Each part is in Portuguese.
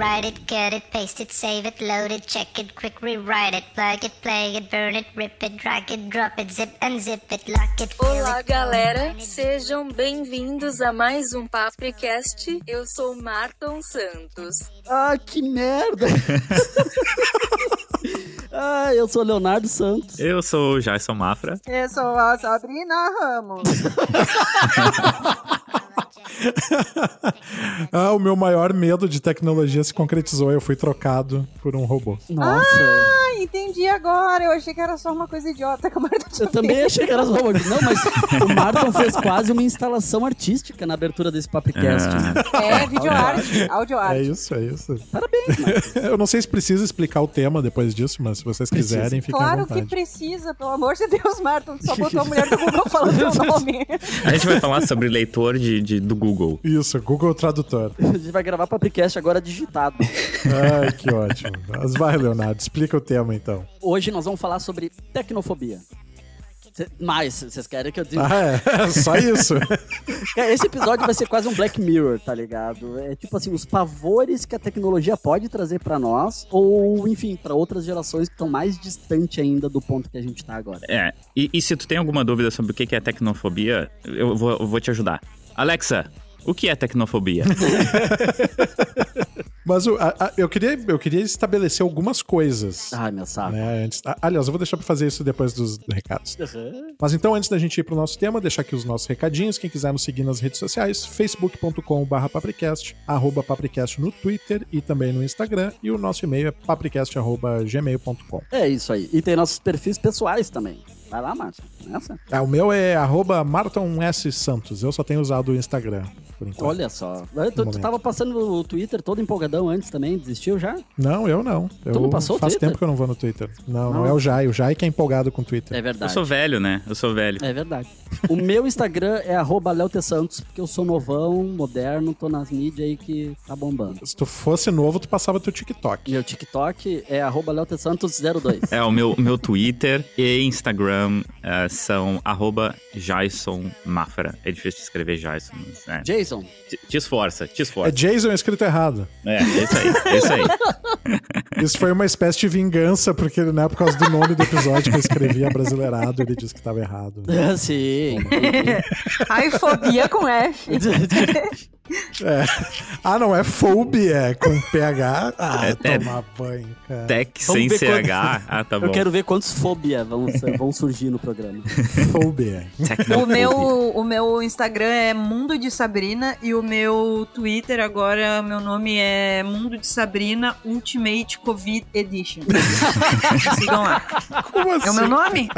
write it, cut it, paste it, save it, load it, check it, quick rewrite it, plug it, play it, burn it, rip it, drag it, drop it, zip and zip it, lock it, fill Olá, it, galera! Sejam bem-vindos a mais um Papricast. Eu sou Marton Santos. Ah, que merda! ah, eu sou Leonardo Santos. Eu sou o Jason Mafra. Eu sou a Sabrina Ramos. ah, o meu maior medo de tecnologia se concretizou. Eu fui trocado por um robô. Nossa. Ah, entendi agora. Eu achei que era só uma coisa idiota que a Marta tinha Eu também feito. achei que era só uma... Não, mas o Marlon fez quase uma instalação artística na abertura desse Papricast. Ah. É, videoarte, audioarte. É isso, é isso. Parabéns, Marlon. Eu não sei se precisa explicar o tema depois disso, mas se vocês Precisa. quiserem, fiquem à Claro que precisa, pelo amor de Deus, Marta. Tu só botou a mulher do Google falando teu nome. A gente vai falar sobre leitor de, de- do Google. Isso, Google Tradutor. A gente vai gravar Papricast agora digitado. Ai, que ótimo. Mas vai, Leonardo, explica o tema então. Hoje nós vamos falar sobre tecnofobia. Mais, vocês querem que eu diga? Ah, é, só isso. Cara, Esse episódio vai ser quase um Black Mirror, tá ligado? É tipo assim, os pavores que a tecnologia pode trazer pra nós, ou enfim, pra outras gerações que estão mais distante ainda do ponto que a gente tá agora. É, e, e se tu tem alguma dúvida sobre o que que é tecnofobia, eu vou, eu vou te ajudar. Alexa, o que é tecnofobia? Mas o- a- a- eu, queria, eu queria estabelecer algumas coisas. Ai, meu saco. Né, antes, a- aliás, eu vou deixar pra fazer isso depois dos recados. Uhum. Mas então, antes da gente ir pro nosso tema, deixar aqui os nossos recadinhos. Quem quiser nos seguir nas redes sociais, facebook.com.br papricast, arroba papricast no Twitter e também no Instagram. E o nosso e-mail é papricast.gmail.com. É isso aí. E tem nossos perfis pessoais também. Vai lá, Márcio. É, o meu é arroba Marton S. Santos. Eu só tenho usado o Instagram, por enquanto. Olha só. Tu, tu tava passando o Twitter todo empolgadão antes também, desistiu já? Não, eu não. Eu não passou o Faz tempo que eu não vou no Twitter. Não, não, Não. é o Jai. O Jai que é empolgado com o Twitter. É Eu verdade. sou velho, né? Eu sou velho. É verdade. O meu Instagram é arroba. Santos, porque eu sou novão, moderno, tô nas mídias aí que tá bombando. Se tu fosse novo, tu passava teu TikTok. Meu TikTok é arroba Léo T. Santos 02. É, o meu, meu Twitter e Instagram eh, são arroba Jason Mafra. É difícil de escrever Jason. mas, é. Jason, Te, te esforça, te É esforça. Jason escrito errado. É, é isso aí, é isso aí. Isso foi uma espécie de vingança, porque né, por causa do nome do episódio que eu escrevi brasileirado, ele disse que tava errado. sim. Ai, fobia com F. É. Ah, não é fobia, é com PH. Ah, É, é- tomar banho, cara. Tech Vamos sem CH. Ah, tá bom. Eu quero ver quantos fobia vão, vão surgir no programa. Fobia. Tecnofobia. O meu, o meu Instagram é Mundo de Sabrina e o meu Twitter agora, meu nome é Mundo de Sabrina Ultimate Covid Edition. Sigam lá. Como assim? É o meu nome?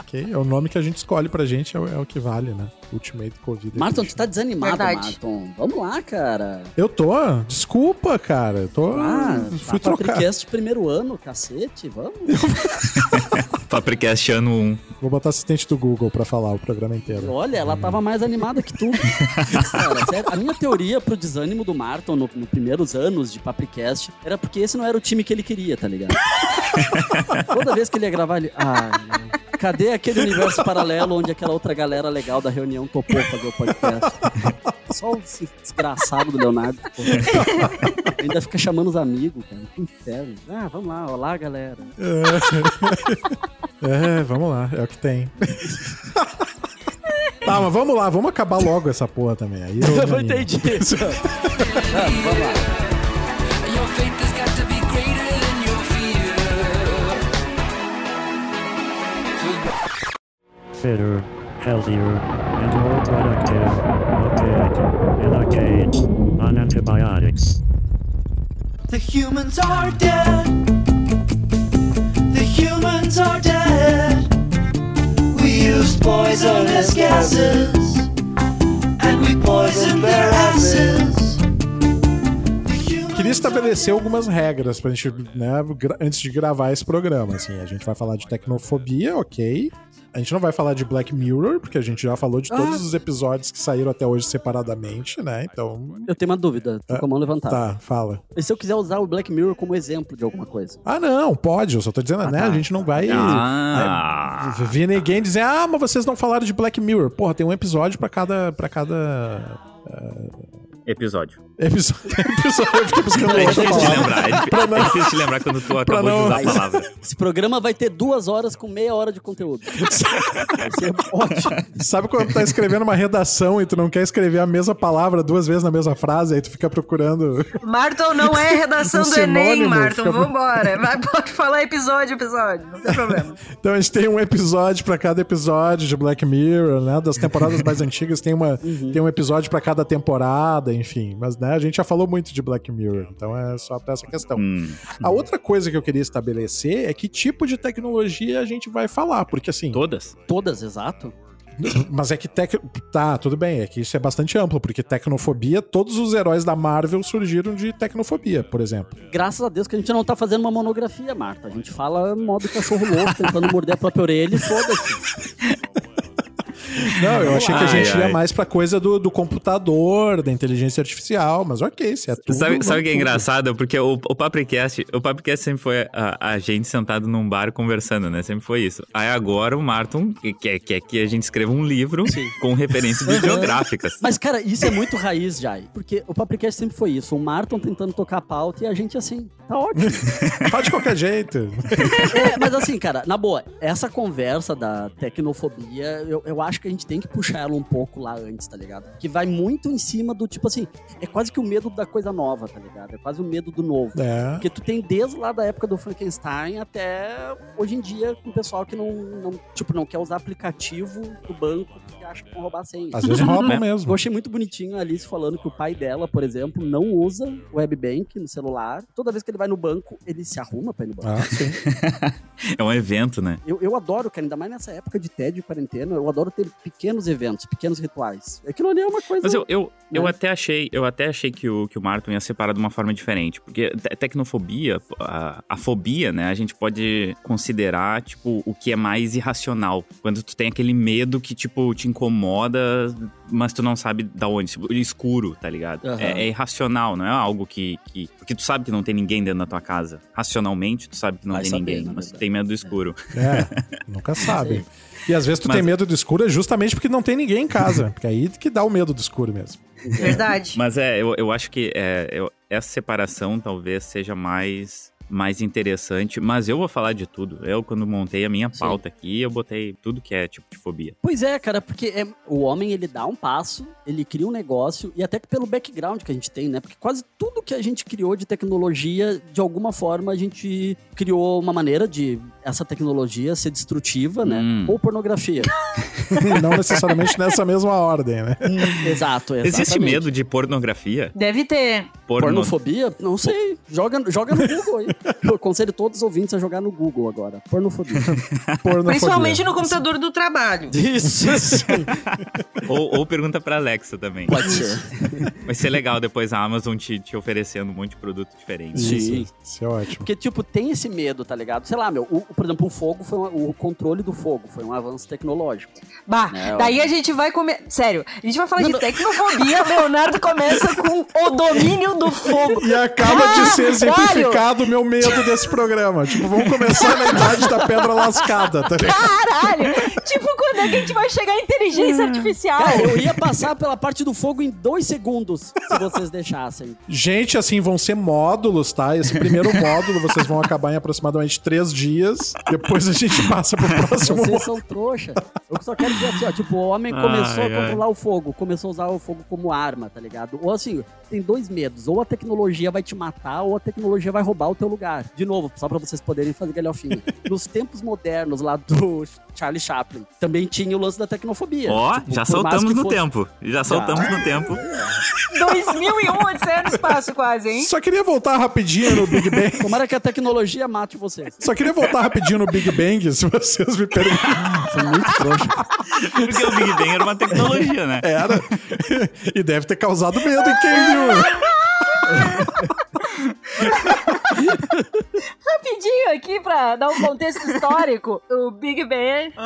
Ok, é o nome que a gente escolhe pra gente, é o, é o que vale, né? Ultimate Covid. Marton, tu tá desanimado, Verdade. Marton. Vamos lá, cara. Eu tô, desculpa, cara. Eu tô. Ah, fui tá trocar. Papricast primeiro ano, cacete, vamos. Papricast ano 1. Vou botar assistente do Google pra falar o programa inteiro. Olha, ela tava mais animada que tu. Cara, sério, a minha teoria pro desânimo do Marton no- nos primeiros anos de Papricast era porque esse não era o time que ele queria, tá ligado? Toda vez que ele ia gravar, ele. Ai, cadê aquele universo paralelo onde aquela outra galera legal da reunião topou fazer o podcast? Só esse desgraçado do Leonardo. Ainda fica chamando os amigos, cara. Que inferno. Ah, vamos lá, olá, galera. É, vamos lá, é o que tem. tá, mas vamos lá, vamos acabar logo essa porra também. Aí eu, Eu entendi isso. Ah, vamos lá. Fitter, healthier, and more productive. Pig in a cage on antibiotics. The humans are dead. The humans are dead. We used poisonous gases. And we poisoned their asses. Estabelecer algumas regras pra gente, né, antes de gravar esse programa, assim. A gente vai falar de tecnofobia, ok. A gente não vai falar de Black Mirror, porque a gente já falou de todos os episódios que saíram até hoje separadamente, né? Então, Eu tenho uma dúvida, tô com a mão levantada. tá, fala. E se eu quiser usar o Black Mirror como exemplo de alguma coisa? Ah, não, pode. Eu só tô dizendo, né? tá. A gente não vai. Ah. vai vir ninguém dizer, ah, mas vocês não falaram de Black Mirror. Porra, tem um episódio pra cada. para cada Episódio. Episódio, episódio, eu fiquei buscando É outra difícil de palavra. lembrar. É, é difícil de lembrar quando tu acabou não- de usar a palavra. Esse programa vai ter duas horas com meia hora de conteúdo. Vai ser ótimo. Sabe quando tu tá escrevendo uma redação e tu não quer escrever a mesma palavra duas vezes na mesma frase, aí tu fica procurando. Marton não é redação Um do Enem, Marton. fica- Vambora. Vai, pode falar episódio, episódio. Não tem problema. Então a gente tem um episódio pra cada episódio de Black Mirror, né? Das temporadas mais antigas tem, uma, tem um episódio pra cada temporada, enfim. Mas né, a gente já falou muito de Black Mirror, então é só pra essa questão. Hum. A outra coisa que eu queria estabelecer é que tipo de tecnologia a gente vai falar, porque assim. Todas? Todas, exato. Mas é que tec... Tá, tudo bem, é que isso é bastante amplo, porque tecnofobia, todos os heróis da Marvel surgiram de tecnofobia, por exemplo. Graças a Deus que a gente não tá fazendo uma monografia, Marta. A gente fala modo cachorro louco, tentando morder a própria orelha e foda-se. Não, eu achei que a Ai, gente ia ai. mais pra coisa do, do computador, da inteligência artificial, mas ok, se é tudo. Sabe, sabe o que é tudo. engraçado? Porque o, o Papricast, o Papricast sempre foi a, a gente sentado num bar conversando, né? Sempre foi isso. Aí agora o Martin quer, quer que a gente escreva um livro com referências bibliográficas. Mas, cara, isso é muito raiz, Jai. Porque o Papricast sempre foi isso. O Marton tentando tocar a pauta e a gente assim, tá ótimo. Faz de qualquer jeito. É, mas assim, cara, na boa, essa conversa da tecnofobia, eu, eu acho que a gente tem que puxar ela um pouco lá antes, tá ligado? Que vai muito em cima do tipo assim, é quase que o medo da coisa nova, tá ligado? É quase o medo do novo. É. Porque tu tem desde lá da época do Frankenstein até hoje em dia com o pessoal que não, não, tipo, não quer usar aplicativo do banco acha que vão roubar senha. Às vezes roubam Eu mesmo. achei muito bonitinho a Alice falando que o pai dela, por exemplo, não usa o webbank no celular. Toda vez que ele vai no banco, ele se arruma pra ir no banco. Ah, sim. É um evento, né? Eu, eu adoro, cara, ainda mais nessa época de tédio e quarentena, eu adoro ter pequenos eventos, pequenos rituais. Aquilo ali é uma coisa. Mas eu, eu, eu né? até achei, eu até achei que o, que o Martin ia separar de uma forma diferente. Porque te- tecnofobia, a, a fobia, né? A gente pode considerar, tipo, o que é mais irracional. Quando tu tem aquele medo que, tipo, te incomoda, mas tu não sabe da onde. Tipo, escuro, tá ligado? Aham. É, é irracional, não é algo que, que. Porque tu sabe que não tem ninguém dentro da tua casa. Racionalmente, tu sabe que não Vai tem saber, ninguém, mas tu tem medo do escuro. É, nunca sabe. E às vezes tu Mas- tem medo do escuro é justamente porque não tem ninguém em casa. Porque aí que dá o medo do escuro mesmo. Verdade. Mas é, eu, eu acho que é, eu- essa separação talvez seja mais, mais interessante. Mas eu vou falar de tudo. Eu, quando montei a minha Sim. pauta aqui, eu botei tudo que é tipo de fobia. Pois é, cara, porque é- o homem ele dá um passo, ele cria um negócio, e até pelo background que a gente tem, né? Porque quase tudo que a gente criou de tecnologia, de alguma forma a gente criou uma maneira de essa tecnologia ser destrutiva, né? Hum. Ou pornografia. Não necessariamente nessa mesma ordem, né? exato, exatamente. Existe medo de pornografia? Deve ter. Porno... Pornofobia? Não sei. Joga, joga no Google aí. Eu aconselho todos os ouvintes a jogar no Google agora. Pornofobia. Pornofobia. Principalmente no computador do trabalho. Isso. ou, ou pergunta pra Alexa também. Pode ser. Vai ser legal depois a Amazon te, te oferecendo um monte de produto diferente. Sim. Isso é ótimo. Porque, tipo, tem esse medo, tá ligado? Sei lá, meu, o- por exemplo, o fogo foi um- o controle do fogo foi um avanço tecnológico. Bah, É, daí a gente vai comer. Sério, a gente vai falar Não, de não. tecnofobia. Leonardo começa com o domínio do fogo. E acaba de ser exemplificado o meu medo desse programa. Tipo, vamos começar na idade da pedra lascada, tá ligado? Caralho! tipo, quando é que a gente vai chegar em inteligência artificial? Cara, eu ia passar pela parte do fogo em dois segundos, se vocês deixassem. Gente, assim, vão ser módulos, tá? Esse primeiro módulo vocês vão acabar em aproximadamente três dias. Depois a gente passa pro próximo módulo. Vocês são trouxa. Eu só quero dizer assim, ó, tipo, o homem começou Ai, a controlar o fogo, começou a usar o fogo como arma, tá ligado? Ou assim, tem dois medos, ou a tecnologia vai te matar, ou a tecnologia vai roubar o teu lugar. De novo, só pra vocês poderem fazer galhofinha. Nos tempos modernos lá do Charlie Chaplin, também tinha o lance da tecnofobia. Ó, Tipo, já soltamos no fosse- tempo. Já soltamos no tempo. 2001, Odisseia no espaço, quase, hein? Só queria voltar rapidinho no Big Bang. Tomara que a tecnologia mate vocês. Só queria voltar rapidinho no Big Bang, se vocês me perguntam. São muito trouxa. Porque o Big Bang era uma tecnologia, né? Era. E deve ter causado medo em quem viu. Caralho! Rapidinho aqui pra dar um contexto histórico. O Big Bang.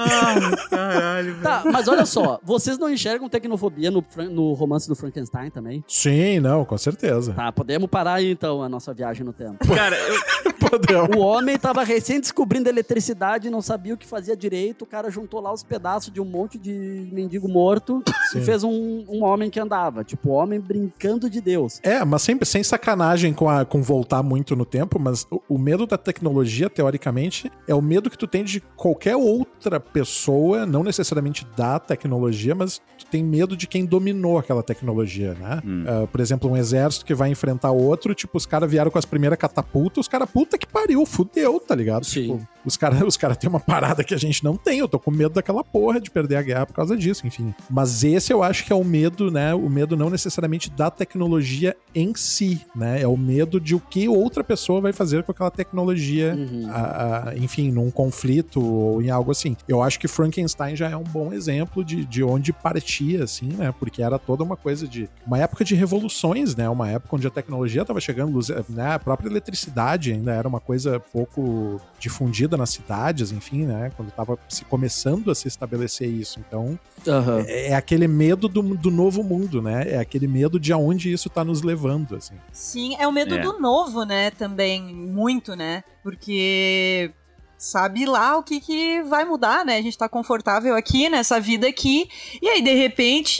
Tá, mas olha só, vocês não enxergam tecnofobia no, no romance do Frankenstein também? Sim, não, com certeza. Tá, podemos parar aí então a nossa viagem no tempo. Cara, eu, Fodeu. O homem tava recém descobrindo a eletricidade, não sabia o que fazia direito. O cara juntou lá os pedaços de um monte de mendigo morto Sim. e fez um, um homem que andava. Tipo, homem brincando de Deus. É, mas sempre sem sacanagem com, a, com voltar muito no tempo, mas o, o medo da tecnologia, teoricamente, é o medo que tu tem de qualquer outra pessoa, não necessariamente da tecnologia, mas tu tem medo de quem dominou aquela tecnologia, né? Hum. Ah, por exemplo, um exército que vai enfrentar outro, tipo, os caras vieram com as primeiras catapultas, os caras, puta que pariu, fudeu, tá ligado? Sim. Tipo, os caras os cara têm uma parada que a gente não tem, eu tô com medo daquela porra de perder a guerra por causa disso, enfim. Mas esse eu acho que é o medo, né? O medo não necessariamente da tecnologia em si, né? É o medo de o que outra pessoa vai fazer com aquela tecnologia, Uhum. a- a- enfim, num conflito ou em algo assim. Eu acho que Frankenstein já é um bom exemplo de, de onde partia, assim, né? Porque era toda uma coisa de. Uma época de revoluções, né? Uma época onde a tecnologia estava chegando, luz- né? a própria eletricidade ainda era uma coisa pouco difundida nas cidades, enfim, né? Quando estava se começando a se estabelecer isso. Então, Aham. é, é aquele medo do, do novo mundo, né? É aquele medo de aonde isso tá nos levando, assim. Sim, é o medo É. do novo, né? Também, muito, né? Porque sabe lá o que, que vai mudar, né? A gente tá confortável aqui nessa vida aqui, e aí de repente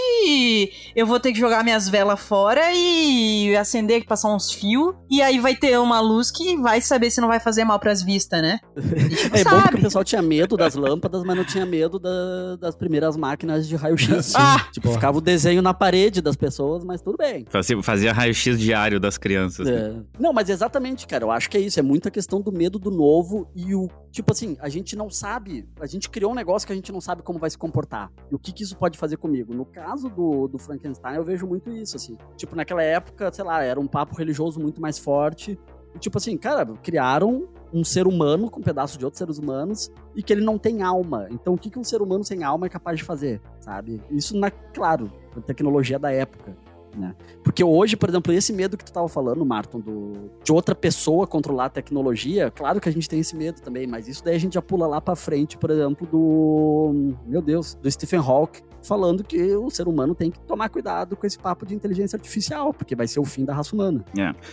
eu vou ter que jogar minhas velas fora e acender, passar uns fios, e aí vai ter uma luz que vai saber se não vai fazer mal pras vistas, né? É bom sabe. porque o pessoal tinha medo das lâmpadas, mas não tinha medo da- das primeiras máquinas de raio-x. Ah! Tipo, ficava o desenho na parede das pessoas, mas tudo bem. Fazia, fazia raio-x diário das crianças. né? É. Não, mas exatamente, cara. Eu acho que é isso. É muita questão do medo do novo e o. Tipo assim, a gente não sabe. A gente criou um negócio que a gente não sabe como vai se comportar. E o que, que isso pode fazer comigo. No caso do, do Frankenstein, eu vejo muito isso, assim. Tipo, naquela época, sei lá, era um papo religioso muito mais forte. E, tipo assim, cara, criaram um ser humano com um pedaço de outros seres humanos e que ele não tem alma. Então, o que, que um ser humano sem alma é capaz de fazer, sabe? Isso, na, claro, a tecnologia da época. Né? Porque hoje, por exemplo, esse medo que tu tava falando, Martin, do, de outra pessoa controlar a tecnologia, claro que a gente tem esse medo também, mas isso daí a gente já pula lá pra frente, por exemplo, do. Meu Deus, do Stephen Hawking, falando que o ser humano tem que tomar cuidado com esse papo de inteligência artificial, porque vai ser o fim da raça humana.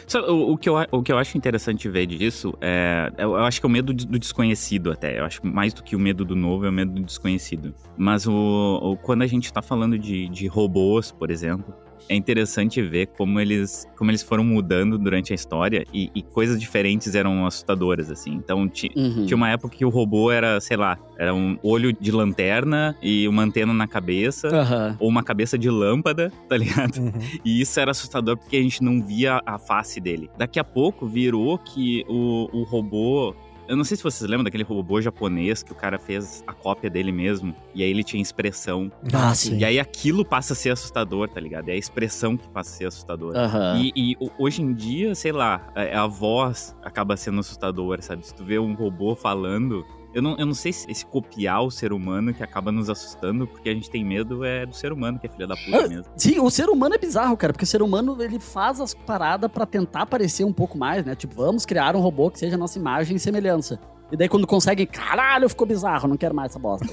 Sabe, o, o que eu, o que eu acho interessante ver disso é. Eu, eu acho que é o medo do desconhecido até. Eu acho que mais do que o medo do novo é o medo do desconhecido. Mas o, o- quando a gente tá falando de, de robôs, por exemplo. É interessante ver como eles, como eles foram mudando durante a história e, e coisas diferentes eram assustadoras, assim. Então, Uhum. tinha uma época que o robô era, sei lá, era um olho de lanterna e uma antena na cabeça, Aham. ou uma cabeça de lâmpada, tá ligado? Uhum. E isso era assustador porque a gente não via a face dele. Daqui a pouco virou que o, o robô. Eu não sei se vocês lembram daquele robô japonês que o cara fez a cópia dele mesmo. E aí ele tinha expressão. Ah, sim. E aí aquilo passa a ser assustador, tá ligado? É a expressão que passa a ser assustadora. Aham. E, e hoje em dia, sei lá, a, a voz acaba sendo assustadora, sabe? Se tu vê um robô falando. Eu não, eu não sei se esse copiar o ser humano que acaba nos assustando, porque a gente tem medo é do ser humano, que é filha da puta Ah, mesmo. Sim, o ser humano é bizarro, cara, porque o ser humano ele faz as paradas pra tentar parecer um pouco mais, né? Tipo, vamos criar um robô que seja a nossa imagem e semelhança. E daí quando consegue, caralho, ficou bizarro, não quero mais essa bosta.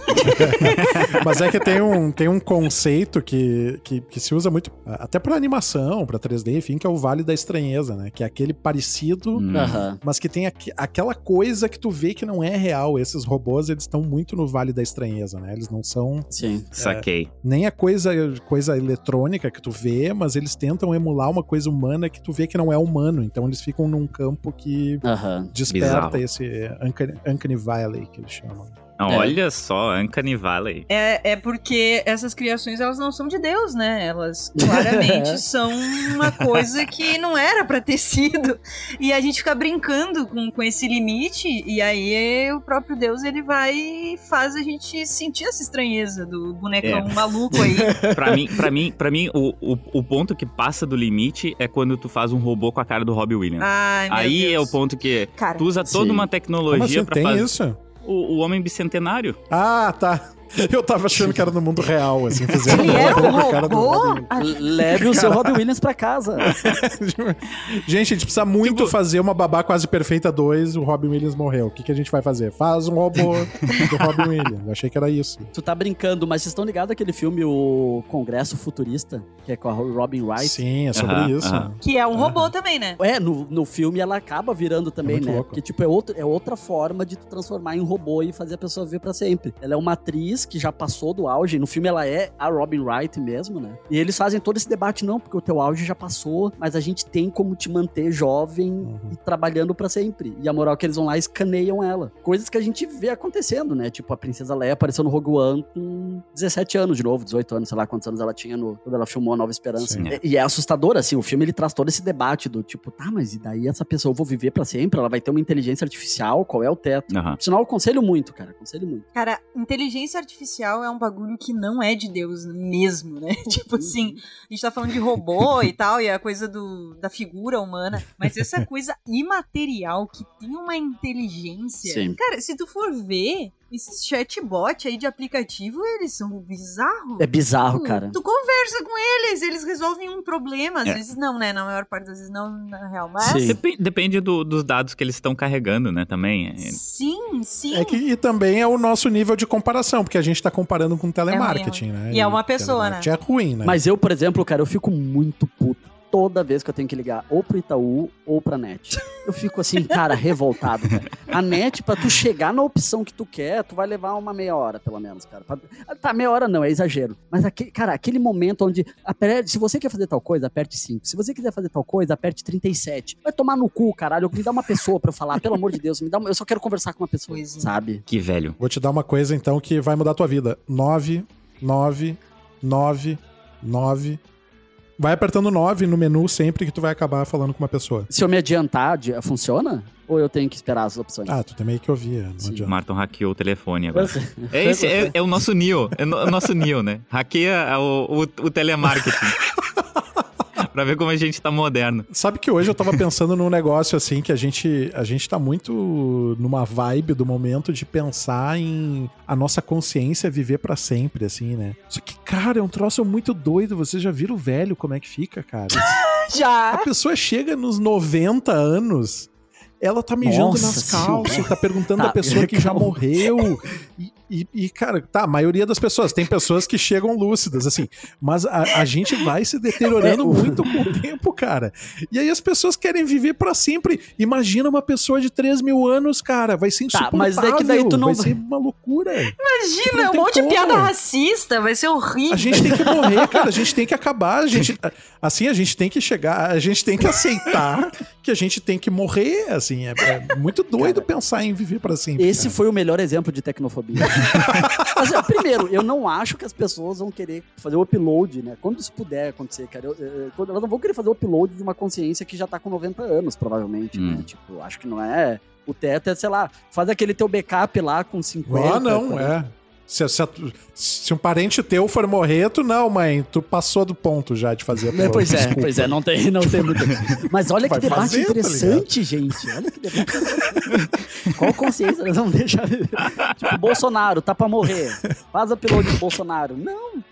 Mas é que tem um, tem um conceito que, que, que se usa muito, até pra animação, pra 3D, enfim, que é o Vale da Estranheza, né? Que é aquele parecido, Hum. Mas que tem aqu- aquela coisa que tu vê que não é real. Esses robôs, eles estão muito no Vale da Estranheza, né? Eles não são Sim. Saquei. nem a coisa, coisa eletrônica que tu vê, mas eles tentam emular uma coisa humana que tu vê que não é humano. Então eles ficam num campo que desperta Bizarro. esse Uncanny, Uncanny Valley, que eles chamam. Olha só, Uncanny Valley. É, é porque essas criações, elas não são de Deus, né? Elas claramente são uma coisa que não era pra ter sido. E a gente fica brincando com, com esse limite, e aí o próprio Deus, ele vai e faz a gente sentir essa estranheza do bonecão É. maluco aí. Pra mim, pra mim, pra mim o, o, o ponto que passa do limite é quando tu faz um robô com a cara do Robbie Williams. Ai, meu Aí é Deus. o ponto que Cara, tu usa toda Sim. uma Como tecnologia assim? pra Tem fazer isso? O, o homem bicentenário. Ah, tá. Eu tava achando que era no mundo real, assim, fazendo Ele era um robô? Robin. Leve o seu Robin Williams pra casa. Gente, a gente precisa muito Tipo- fazer uma babá quase perfeita 2, o Robin Williams morreu. O que, que a gente vai fazer? Faz um robô do Robin Williams. Eu achei que era isso. Tu tá brincando, mas vocês estão ligados aquele filme, o Congresso Futurista, que é com a Robin Wright? Sim, é sobre Aham, isso. aham. Que é um robô também, né? É, no, no filme ela acaba virando também, muito né? louco. Porque, tipo, é, outro, é outra forma de tu transformar em robô e fazer a pessoa viver pra sempre. Ela é uma atriz que já passou do auge. No filme ela é a Robin Wright mesmo, né? E eles fazem todo esse debate, não, porque o teu auge já passou, mas a gente tem como te manter jovem Uhum. e trabalhando pra sempre. E a moral é que eles vão lá e escaneiam ela. Coisas que a gente vê acontecendo, né? Tipo, a Princesa Leia apareceu no Rogue One com 17 anos de novo, 18 anos, sei lá quantos anos ela tinha no, quando ela filmou a Nova Esperança. Sim. E, e é assustador, assim, o filme ele traz todo esse debate do tipo, tá, mas e daí essa pessoa eu vou viver pra sempre? Ela vai ter uma inteligência artificial? Qual é o teto? Aham. Por sinal, eu aconselho muito, cara, aconselho muito. Cara, inteligência artificial é um bagulho que não é de Deus mesmo, né? tipo assim, a gente tá falando de robô e tal, e a coisa do, da figura humana, mas essa coisa imaterial que tem uma inteligência. Sim. Cara, se tu for ver, esses chatbot aí de aplicativo, eles são bizarros. É bizarro, Tu- cara. Tu conversa com eles, eles resolvem um problema. Às É. vezes não, né? Na maior parte das vezes não, na real. Mas Sim. Depen- Depende do- dos dados que eles estão carregando, né, também. É- sim, sim. É que, e também é o nosso nível de comparação, porque a gente tá comparando com telemarketing, né? E é uma pessoa, telemarketing É ruim, né? Mas eu, por exemplo, cara, eu fico muito puto toda vez que eu tenho que ligar ou pro Itaú ou pra NET. Eu fico assim, cara, revoltado, cara. A NET, pra tu chegar na opção que tu quer, tu vai levar uma meia hora, pelo menos, cara. Pra- Tá, meia hora não, é exagero. Mas, aquele, cara, aquele momento onde, aperte- se você quer fazer tal coisa, aperte 5. Se você quiser fazer tal coisa, aperte 37. Vai tomar no cu, caralho. Me dá uma pessoa pra eu falar, pelo amor de Deus. Me dá uma- eu só quero conversar com uma pessoa, Pois é. sabe? Que velho. Vou te dar uma coisa, então, que vai mudar a tua vida. 9, 9, 9, 9. Vai apertando 9 no menu sempre que tu vai acabar falando com uma pessoa. Se eu me adiantar, funciona? Ou eu tenho que esperar as opções? Ah, tu meio que ouvia, não Sim. O adianta. Martin hackeou o telefone agora. Você- É, esse, é, é o nosso Neo. É o nosso Neo, né? Hackeia o, o, o telemarketing. pra ver como a gente tá moderno. Sabe que hoje eu tava pensando num negócio assim que a gente a gente tá muito numa vibe do momento de pensar em a nossa consciência viver pra sempre assim, né? Só que cara, é um troço muito doido, vocês já viram o velho como é que fica, cara? A Já. pessoa chega nos 90 anos, ela tá mijando Nossa nas calças, Senhora. tá perguntando Tá, da pessoa que já morreu. E, e- e, cara, tá, a maioria das pessoas, tem pessoas que chegam lúcidas, assim, mas a, a gente vai se deteriorando É, muito com o tempo, cara. E aí as pessoas querem viver pra sempre. Imagina uma pessoa de 3 mil anos, cara, vai ser Tá, insuportável. mas é que daí tu não- Vai ser uma loucura. Imagina, Não um monte de como. piada racista, vai ser horrível. A gente tem que morrer, cara. A gente tem que acabar. A gente, assim, a gente tem que chegar. A gente tem que aceitar que a gente tem que morrer. Assim, é, é muito doido pensar em viver pra sempre. Esse cara. foi o melhor exemplo de tecnofobia. Mas, é, primeiro, eu não acho que as pessoas vão querer fazer o upload, né? Quando isso puder acontecer, cara, eu- eu- quando elas não vão querer fazer o upload de uma consciência que já tá com 90 anos, provavelmente, Hum. né? Tipo, eu acho que não é. O teto é, sei lá, faz aquele teu backup lá com 50. Ah, não, 40. é. Se, se, a se um parente teu for morrer, tu não, mãe. Tu passou do ponto já de fazer. É, pois é, pois é, não tem, não tem muito. Mas olha que debate fazer, tá interessante, gente. Olha que debate interessante. Qual consciência nós vamos deixar? Tipo, Bolsonaro tá pra morrer. Faz o upload do Bolsonaro. Não.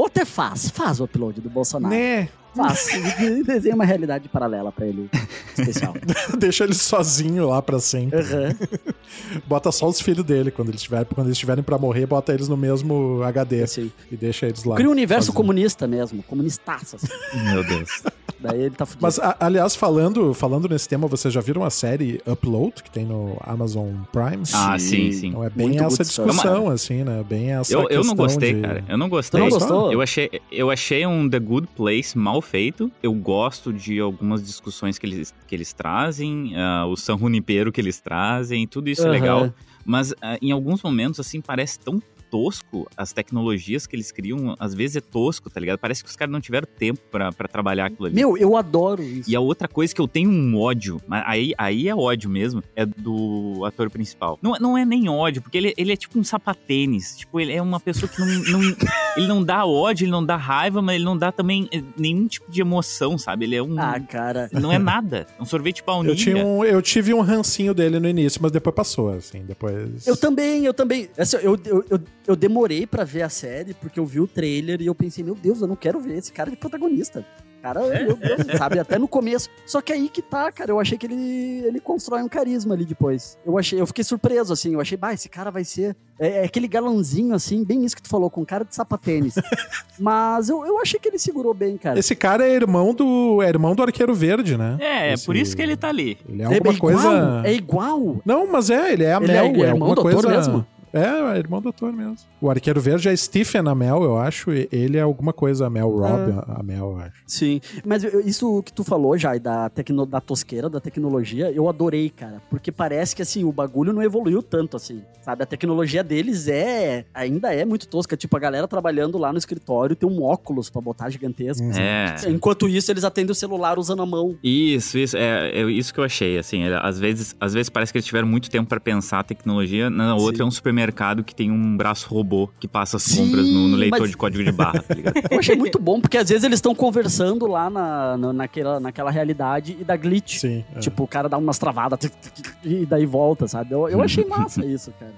Ou até faz, faz o upload do Bolsonaro. Né? Faz. E Desenha uma realidade paralela pra ele. Especial. Deixa ele sozinho lá pra sempre. Aham. Bota só os filhos dele. Quando eles estiverem quando eles estiverem pra morrer, bota eles no mesmo HD Assim. e deixa eles lá. Cria um universo sozinho. comunista mesmo. Comunistaço. assim. Meu Deus. Daí ele tá fudido. Mas, a- aliás, falando, falando nesse tema, vocês já viram a série Upload, que tem no Amazon Prime? Ah, sim, sim. Então é bem Muito essa discussão, assim, né? Bem essa Eu, eu não gostei, de- cara. Eu não gostei. Tu não gostou? Eu achei, eu achei um The Good Place mal feito. Eu gosto de algumas discussões que eles, que eles trazem, ah, o San Junipero que eles trazem, tudo isso é Aham. legal. Mas ah, em alguns momentos, assim, parece tão tosco as tecnologias que eles criam. Às vezes é tosco, tá ligado? Parece que os caras não tiveram tempo pra, pra trabalhar aquilo ali. Meu, eu adoro isso. E a outra coisa que eu tenho um ódio, mas aí, aí é ódio mesmo, é do ator principal. Não, não é nem ódio, porque ele, ele é tipo um sapatênis. Tipo, ele é uma pessoa que não. não- ele não dá ódio, ele não dá raiva, mas ele não dá também eh, nenhum tipo de emoção, sabe? Ele é um. Ah, cara. Não é nada. É um sorvete baunilha. Eu, tinha um, eu tive um rancinho dele no início, mas depois passou, assim. Depois. Eu também, eu também. Assim, eu, eu, eu, eu demorei pra ver a série, porque eu vi o trailer e eu pensei, meu Deus, eu não quero ver esse cara de protagonista. Cara, meu Deus, sabe? Até no começo. Só que aí que tá, cara. Eu achei que ele, ele constrói um carisma ali depois. Eu achei, eu fiquei surpreso, assim. Eu achei, bah, esse cara vai ser. É, é aquele galãozinho, assim, bem isso que tu falou, com cara de sapatênis. Mas eu, eu achei que ele segurou bem, cara. Esse cara é irmão do. É irmão do Arqueiro Verde, né? É, é Esse- por isso que ele tá ali. Ele é É alguma igual, coisa. É igual. Não, mas é, ele é a Ele Mel. é- é É, irmão alguma do ator coisa. mesmo? É, é irmão do ator mesmo. O Arqueiro Verde é Stephen Amell, eu acho. ele é alguma coisa, Amel Rob, Amel, eu acho. Sim, mas isso que tu falou já, da, tecno, da tosqueira, da tecnologia, eu adorei, cara. Porque parece que, assim, o bagulho não evoluiu tanto, assim, sabe? A tecnologia deles é, ainda é muito tosca. Tipo, a galera trabalhando lá no escritório tem um óculos pra botar gigantesco. Uhum. É. Enquanto isso, eles atendem o celular usando a mão. Isso, isso, é, é isso que eu achei, assim, ele- às vezes, às vezes parece que eles tiveram muito tempo pra pensar a tecnologia, na outra Sim. é um supermercado que tem um braço robô que passa as Sim, compras no, no leitor mas- de código de barra, tá ligado? Eu achei muito bom, porque às vezes eles estão conversando lá na, na- naquela, naquela realidade e dá glitch. Sim. é. Tipo, o cara dá umas travadas e daí volta, sabe? Eu, eu achei massa isso, cara.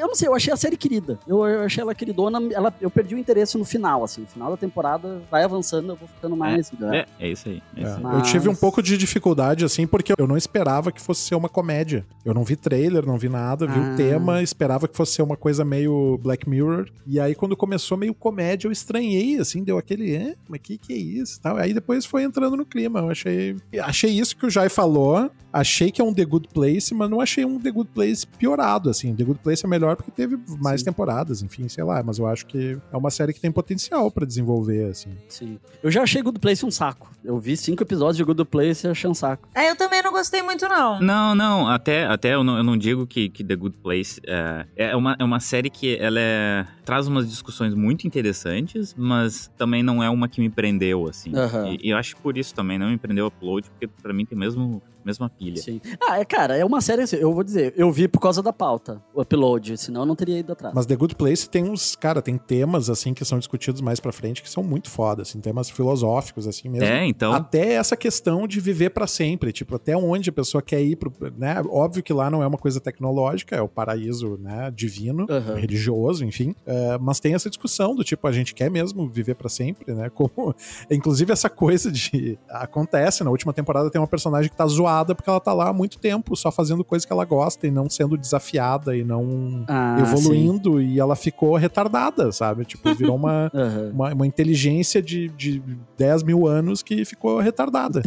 Eu não sei, eu achei a série querida. Eu, eu achei ela queridona. Ela, eu perdi o interesse no final, assim. No final da temporada vai avançando, eu vou ficando mais. É, é isso aí. É isso É, aí. Mas- Eu tive um pouco de dificuldade, assim, porque eu não esperava que fosse ser uma comédia. Eu não vi trailer, não vi nada, vi Ah. o tema, esperava que fosse ser uma coisa meio Black Mirror. E aí, quando começou meio comédia, eu estranhei, assim, deu aquele, é, mas que que é isso? Tal. Aí depois foi entrando no clima. Eu achei. Achei isso que o Jai falou. Achei que é um The Good Place, mas não achei um The Good Place piorado, assim. The Good Place é melhor porque teve mais Sim. temporadas, enfim, sei lá. Mas eu acho que é uma série que tem potencial pra desenvolver, assim. Sim. Eu já achei Good Place um saco. Eu vi cinco episódios de Good Place e achei um saco. É, eu também não gostei muito, não. Não, não, até, até eu, não, eu não digo que, que The Good Place é, é, uma, é uma série que ela é- traz umas discussões muito interessantes, mas também não é uma que me prendeu, assim. E, e eu acho que por isso também não me prendeu o upload, porque pra mim tem mesmo mesma pilha. Sim. Ah, é, cara, é uma série assim, eu vou dizer, eu vi por causa da pauta, o upload, senão eu não teria ido atrás. Mas The Good Place tem uns, cara, tem temas assim que são discutidos mais pra frente que são muito foda, assim, temas filosóficos assim mesmo. É, então. Até essa questão de viver pra sempre, tipo, até onde a pessoa quer ir pro, né? Óbvio que lá não é uma coisa tecnológica, é o paraíso, né, divino, Aham. religioso, enfim. É, mas tem essa discussão do tipo, a gente quer mesmo viver pra sempre, né? Como inclusive essa coisa de acontece na última temporada tem uma personagem que tá zoada porque ela tá lá há muito tempo só fazendo coisa que ela gosta e não sendo desafiada e não Ah, evoluindo e ela ficou retardada, sabe? Tipo, virou uma, sim. Aham. uma, uma inteligência de, de 10 mil anos que ficou retardada.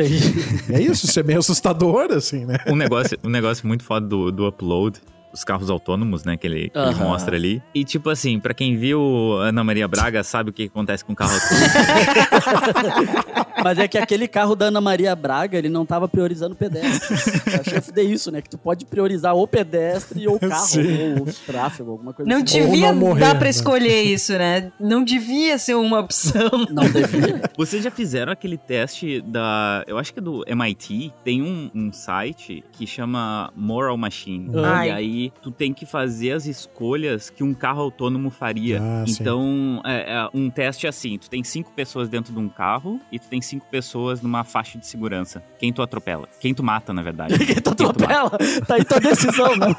É isso, isso é meio assustador, assim, né? Um negócio, um negócio muito foda do, do upload. Os carros autônomos, né, que ele, ele mostra ali. E, tipo assim, pra quem viu Ana Maria Braga, sabe o que acontece com o carro autônomo. Mas é que aquele carro da Ana Maria Braga, ele não tava priorizando pedestres. Eu achei que fuder isso, né? Que tu pode priorizar ou pedestre ou carro, Sim. ou tráfego, alguma coisa Não assim. devia não morrer, dar pra né? escolher isso, né? Não devia ser uma opção. Não devia. Vocês já fizeram aquele teste da. Eu acho que é do MIT. Tem um, um site que chama Moral Machine. Ai. E aí tu tem que fazer as escolhas que um carro autônomo faria. Ah, então, é, é um teste assim: tu tem cinco pessoas dentro de um carro e tu tem cinco pessoas numa faixa de segurança. Quem tu atropela? Quem tu mata, na verdade. Quem tu Quem tu atropela, tá aí tua decisão, né?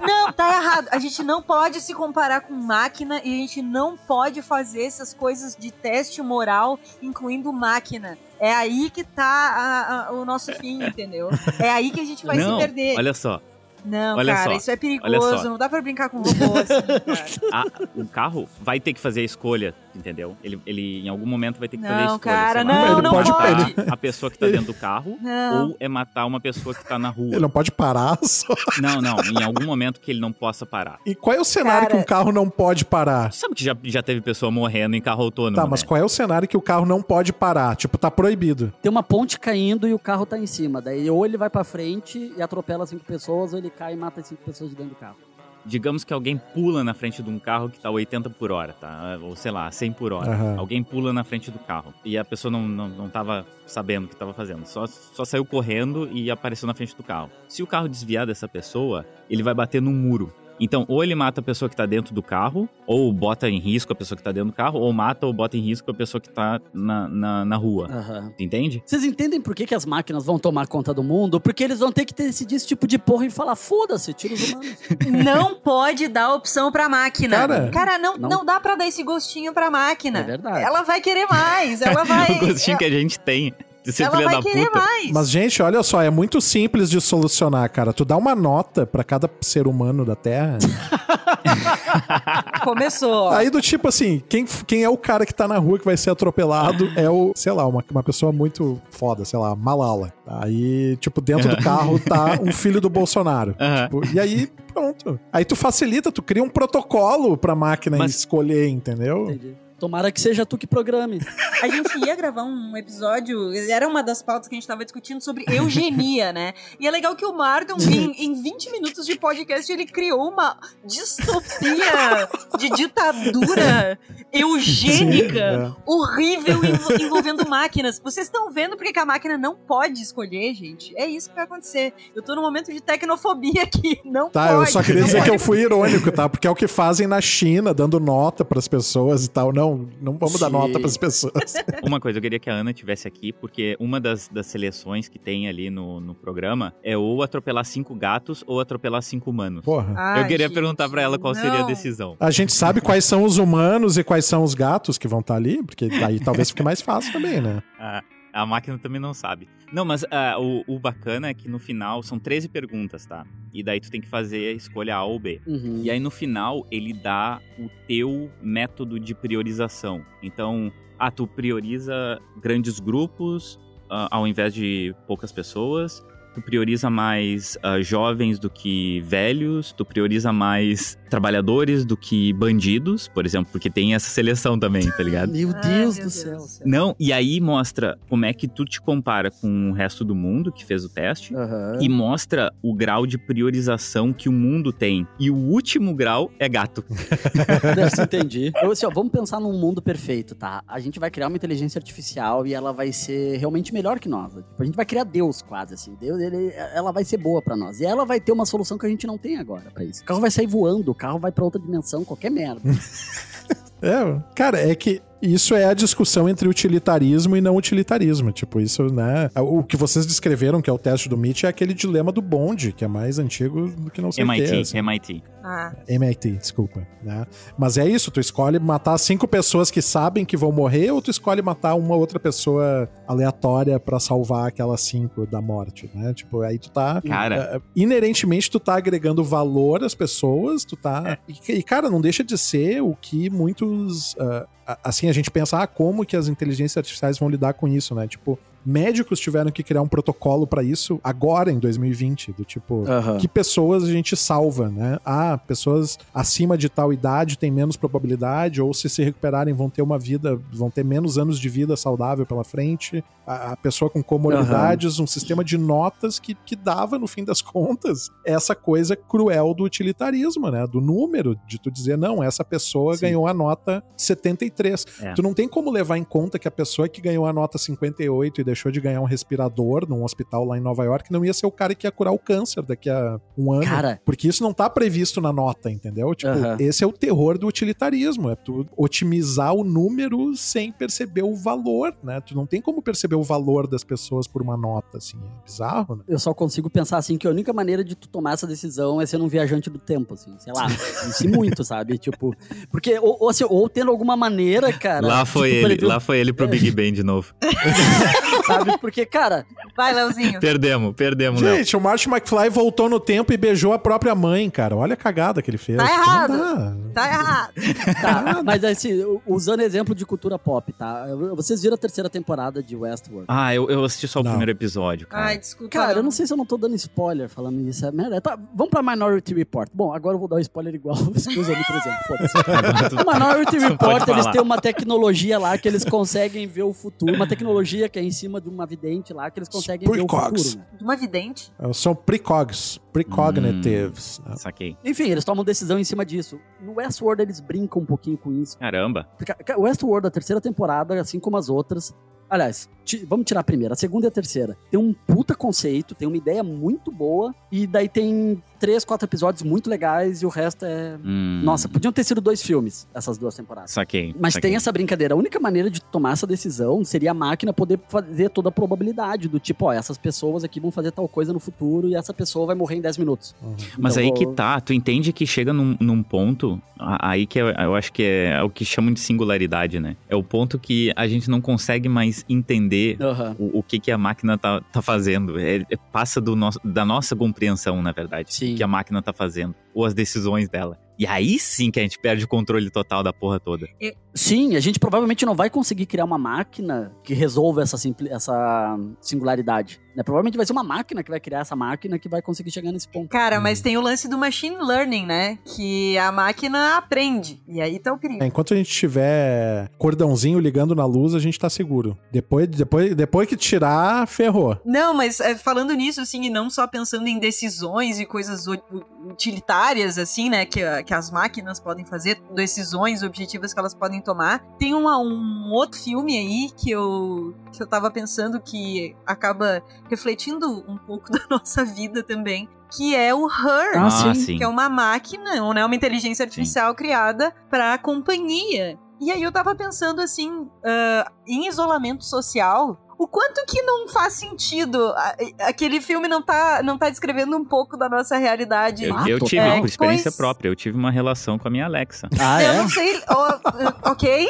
Não, tá errado. A gente não pode se comparar com máquina e a gente não pode fazer essas coisas de teste moral, incluindo máquina. É aí que tá a- a- o nosso fim, entendeu? É aí que a gente vai Não, se perder. olha só. Não, olha cara, só, isso é perigoso. Não dá pra brincar com robô assim, cara. o carro vai ter que fazer a escolha, entendeu? Ele, ele em algum momento vai ter que fazer a Não, escolha. cara, não, Ele não pode- pode. matar a pessoa que tá dentro do carro Não. ou é matar uma pessoa que tá na rua. Ele não pode parar só. Não, não, em algum momento que ele não possa parar. E qual é o cenário Cara. que um carro não pode parar? Você sabe que já, já teve pessoa morrendo em carro autônomo, Tá, mas né? qual é o cenário que o carro não pode parar? Tipo, tá proibido. Tem uma ponte caindo e o carro tá em cima. Daí ou ele vai pra frente e atropela cinco pessoas, ou ele cai e mata as cinco pessoas de dentro do carro. Digamos que alguém pula na frente de um carro que tá 80 por hora, tá? Ou sei lá, 100 por hora. Aham. Alguém pula na frente do carro. E a pessoa não, não, não tava sabendo o que tava fazendo. Só, só saiu correndo e apareceu na frente do carro. Se o carro desviar dessa pessoa, ele vai bater num muro. Então, ou ele mata a pessoa que tá dentro do carro, ou bota em risco a pessoa que tá dentro do carro, ou mata ou bota em risco a pessoa que tá na, na, na rua. Aham. Entende? Vocês entendem por que, que as máquinas vão tomar conta do mundo? Porque eles vão ter que decidir esse tipo de porra e falar: foda-se, tira os humanos. Não pode dar opção pra máquina. Cara, não, Não. não. dá pra dar esse gostinho pra máquina. É verdade. Ela vai querer mais. Ela vai. o gostinho que a gente tem de ser ela filha vai da querer puta. mais. Mas, gente, olha só, é muito simples de solucionar, cara. Tu dá uma nota pra cada ser humano da Terra. Começou. Aí do tipo assim, quem, quem é o cara que tá na rua que vai ser atropelado é o, sei lá, uma, uma pessoa muito foda, sei lá, Malala. Aí, tipo, dentro do carro tá um filho do Bolsonaro. Aham. Tipo, e aí, pronto. Aí tu facilita, tu cria um protocolo pra máquina Mas- escolher, entendeu? Entendi. Tomara que seja tu que programe. A gente ia gravar um episódio, era uma das pautas que a gente tava discutindo sobre eugenia, né? E é legal que o Martin, em, em 20 minutos de podcast, ele criou uma distopia de ditadura eugênica É. horrível envo- envolvendo máquinas. Vocês estão vendo porque que a máquina não pode escolher, gente? É isso que vai acontecer. Eu tô num momento de tecnofobia aqui. Não Tá, pode. eu só queria dizer que pode. eu fui irônico, tá? Porque é o que fazem na China, dando nota pras pessoas e tal. Não, não vamos dar Sim. nota pras pessoas. Uma coisa, eu queria que a Ana tivesse aqui, porque uma das, das seleções que tem ali no, no programa é ou atropelar cinco gatos ou atropelar cinco humanos. Porra. Ai, eu queria gente, perguntar pra ela qual seria a não. decisão. A gente sabe quais são os humanos e quais são os gatos que vão estar ali, porque daí talvez fique mais fácil também, né? Ah, a máquina também não sabe. Não, mas ah, o, o bacana é que no final são 13 perguntas, tá? E daí tu tem que fazer a escolha A ou B. Uhum. E aí no final ele dá o teu método de priorização. Então, ah, tu prioriza grandes grupos ah, ao invés de poucas pessoas. Tu prioriza mais ah, jovens do que velhos, tu prioriza mais trabalhadores do que bandidos, por exemplo, porque tem essa seleção também, tá ligado? Meu Ai, Deus meu do céu. Não, e aí mostra como é que tu te compara com o resto do mundo que fez o teste. Aham. E mostra o grau de priorização que o mundo tem. E o último grau é gato. Deve entendi. Eu, assim, ó, vamos pensar num mundo perfeito, tá? A gente vai criar uma inteligência artificial e ela vai ser realmente melhor que nós. Tipo, a gente vai criar Deus quase, assim. Deus, ele, ela vai ser boa pra nós. E ela vai ter uma solução que a gente não tem agora pra isso. O carro vai sair voando, o carro vai pra outra dimensão, qualquer merda. É, cara, é que isso é a discussão entre utilitarismo e não utilitarismo. Tipo, isso, né? O que vocês descreveram, que é o teste do Mitch, é aquele dilema do bonde, que é mais antigo do que não sei o MIT, que. assim. MIT. Ah, MIT, desculpa, né? Mas é isso, tu escolhe matar cinco pessoas que sabem que vão morrer ou tu escolhe matar uma outra pessoa aleatória pra salvar aquelas cinco da morte, né? Tipo, aí tu tá... Cara. eh, inerentemente tu tá agregando valor às pessoas, tu tá... E, e, cara, não deixa de ser o que muitos... a- assim, a gente pensa, ah, como que as inteligências artificiais vão lidar com isso, né? Tipo, médicos tiveram que criar um protocolo pra isso agora, em 2020, do tipo... Aham. Que pessoas a gente salva, né? Ah, pessoas acima de tal idade têm menos probabilidade, ou se se recuperarem vão ter uma vida, vão ter menos anos de vida saudável pela frente. A, a pessoa com comorbidades, um sistema de notas que, que dava, no fim das contas, essa coisa cruel do utilitarismo, né? Do número, de tu dizer, não, essa pessoa Sim. ganhou a nota 73. É. Tu não tem como levar em conta que a pessoa que ganhou a nota 58 e deixou de ganhar um respirador num hospital lá em Nova York não ia ser o cara que ia curar o câncer daqui a um ano. Cara. Porque isso não tá previsto na nota, entendeu? Tipo, esse é o terror do utilitarismo. É tu otimizar o número sem perceber o valor, né? Tu não tem como perceber o valor das pessoas por uma nota, assim. É bizarro, né? Eu só consigo pensar assim que a única maneira de tu tomar essa decisão é sendo um viajante do tempo, assim, sei lá, isso muito, sabe? Tipo, porque, ou, ou, assim, ou tendo alguma maneira, cara. lá foi tu ele, lá foi ele pro Big Ben de novo. Sabe? Porque, cara, vai, Leozinho. Perdemos, perdemos, Léo. Gente, o Marty McFly voltou no tempo e beijou a própria mãe, cara. Olha a cagada que ele fez. Tá errado. Tá errado. tá, mas assim, usando exemplo de cultura pop, tá? Vocês viram a terceira temporada de Westworld? Ah, eu, eu assisti só o Não. primeiro episódio, cara. Ai, desculpa. Cara, eu não sei se eu não tô dando spoiler falando isso. É merda. Tá, vamos pra Minority Report. Bom, agora eu vou dar um spoiler igual os que usando, por exemplo. Foda-se. No Minority Report, eles têm uma tecnologia lá que eles conseguem ver o futuro. Uma tecnologia que é em cima de uma vidente lá que eles conseguem ver o Precogs. futuro. né? De uma vidente. São precogs, precognitives. né? Saquei. Enfim, eles tomam decisão em cima disso. No Westworld, eles brincam um pouquinho com isso. Caramba. Porque, Westworld, a terceira temporada, assim como as outras. Aliás, vamos tirar a primeira, a segunda e a terceira. Tem um puta conceito, tem uma ideia muito boa, e daí tem três, quatro episódios muito legais, e o resto é. Hum, Nossa, podiam ter sido dois filmes, essas duas temporadas. Saquei. Mas saquei. tem essa brincadeira. A única maneira de tomar essa decisão seria a máquina poder fazer toda a probabilidade do tipo, ó, essas pessoas aqui vão fazer tal coisa no futuro e essa pessoa vai morrer em 10 minutos. Mas Então, aí vou- que tá, tu entende que chega num, num ponto, aí que eu, eu acho que é, o que chamam de singularidade, né? É o ponto que a gente não consegue mais entender Aham. o, o que, que a máquina tá, tá fazendo. É- é- passa do nosso, da nossa compreensão, na verdade, Sim. o que a máquina tá fazendo, ou as decisões dela. E aí sim que a gente perde o controle total da porra toda. Sim, a gente provavelmente não vai conseguir criar uma máquina que resolva essa, essa singularidade. Né? Provavelmente vai ser uma máquina que vai criar essa máquina que vai conseguir chegar nesse ponto. Cara, mas tem o lance do machine learning, né? Que a máquina aprende. E aí tá o perigo. É, Enquanto a gente tiver cordãozinho ligando na luz, a gente tá seguro. Depois, depois, depois que tirar, ferrou. Não, mas é, falando nisso, assim, e não só pensando em decisões e coisas utilitárias, assim, né, que, que as máquinas podem fazer, decisões objetivas que elas podem tomar, tem uma- um outro filme aí que eu, que eu tava pensando que acaba refletindo um pouco da nossa vida também, que é o Her. Ah, sim. sim. que é uma máquina, né, uma inteligência artificial criada para companhia. E aí eu tava pensando assim, ah, em isolamento social, o quanto que não faz sentido? A- Aquele filme não tá, não tá descrevendo um pouco da nossa realidade. Eu, Ah, eu tô- tive, é, por experiência pois- própria, eu tive uma relação com a minha Alexa. Ah, eu é? não sei. ó, ok?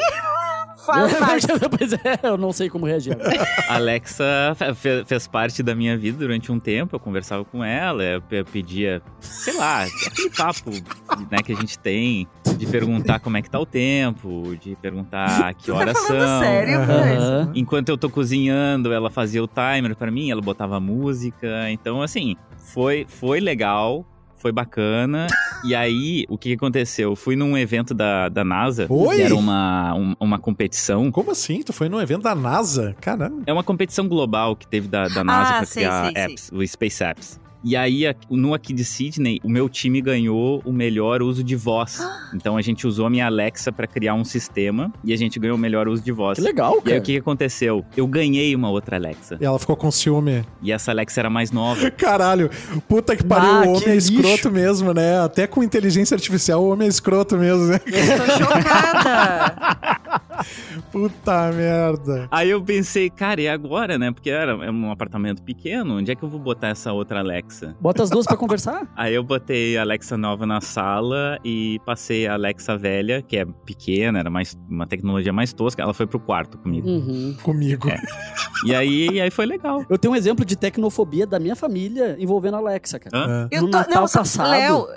Faz parte. pois é, eu não sei como reagir. Alexa fe- fez parte da minha vida durante um tempo, eu conversava com ela, eu pe- pedia, sei lá, aquele papo né, que a gente tem de perguntar como é que tá o tempo, de perguntar que tá horas falando são. sério, mas... Enquanto eu tô cozinhando, ela fazia o timer pra mim, ela botava música. Então, assim, foi, foi legal, foi bacana. e aí, o que aconteceu? Eu fui num evento da, da NASA, Oi? que era uma, um- uma competição. Como assim? Tu foi num evento da NASA? Caramba. É uma competição global que teve da, da NASA Ah, pra sei, criar sei, sei. apps, o Space Apps. E aí, a- no aqui de Sydney, o meu time ganhou o melhor uso de voz. Então a gente usou a minha Alexa pra criar um sistema e a gente ganhou o melhor uso de voz. Que legal, E aí cara. o que aconteceu? Eu ganhei uma outra Alexa. E ela ficou com ciúme. E essa Alexa era mais nova. Caralho, puta que pariu, Ah, o homem é lixo. escroto mesmo, né? Até com inteligência artificial, o homem é escroto mesmo, né? Tô chocada. Puta merda. Aí eu pensei, cara, e agora, né? Porque era é um apartamento pequeno, onde é que eu vou botar essa outra Alexa? Bota as duas pra conversar. Aí eu botei a Alexa nova na sala e passei a Alexa velha, que é pequena, era mais uma tecnologia mais tosca, ela foi pro quarto comigo. Uhum. Comigo. É. E aí, e aí foi legal. Eu tenho um exemplo de tecnofobia da minha família envolvendo a Alexa, cara. Hã? Eu No tô, Natal não, passado- Léo,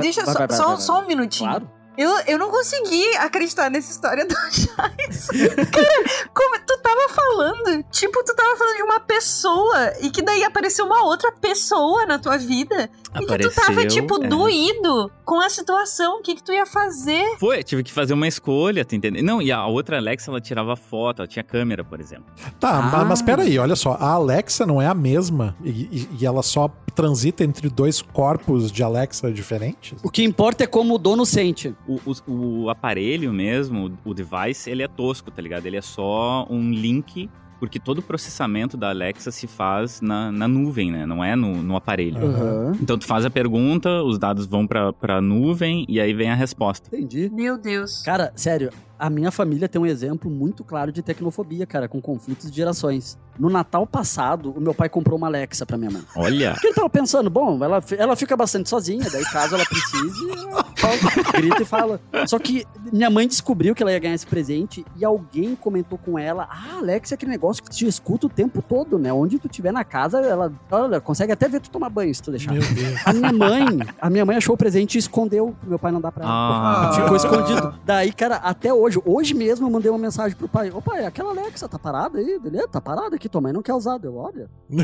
deixa Vai, só, vai, vai, só- vai, vai. só um minutinho. Claro. Eu, eu não consegui acreditar nessa história do Jais. Cara, como tu tava falando, tipo, tu tava falando de uma pessoa e que daí apareceu uma outra pessoa na tua vida e que tu tava, Apareceu, tipo, é. doído com a situação, o que que tu ia fazer? Foi, tive que fazer uma escolha, tu entendeu? Não, e a outra Alexa, ela tirava foto, ela tinha câmera, por exemplo. Tá, Ah. ma- mas peraí, olha só. A Alexa não é a mesma e, e- e ela só transita entre dois corpos de Alexa diferentes? O que importa é como o dono sente. O, o- o aparelho mesmo, o device, ele é tosco, tá ligado? Ele é só um link, porque todo o processamento da Alexa se faz na, na nuvem, né? Não é no, no aparelho. Aham. Então tu faz a pergunta, os dados vão pra, pra nuvem e aí vem a resposta. Entendi. Meu Deus. Cara, sério, a minha família tem um exemplo muito claro de tecnofobia, cara, com conflitos de gerações. No Natal passado, o meu pai comprou uma Alexa pra minha mãe. Olha, Porque ele tava pensando, bom, ela, ela fica bastante sozinha, daí caso ela precise, ela grita e fala. Só que minha mãe descobriu que ela ia ganhar esse presente e alguém comentou com ela: Ah, Alex, é aquele negócio que te escuta o tempo todo, né? Onde tu estiver na casa, ela olha, consegue até ver tu tomar banho se tu deixar. Meu Deus. A minha mãe, a minha mãe achou o presente e escondeu meu pai não dar pra ela. Ah. Ficou escondido. Daí, cara, até hoje, hoje mesmo eu mandei uma mensagem pro pai. Ô pai, aquela Alexa tá parada aí, beleza? Tá parada aqui, tua mãe não quer usar. Eu, olha.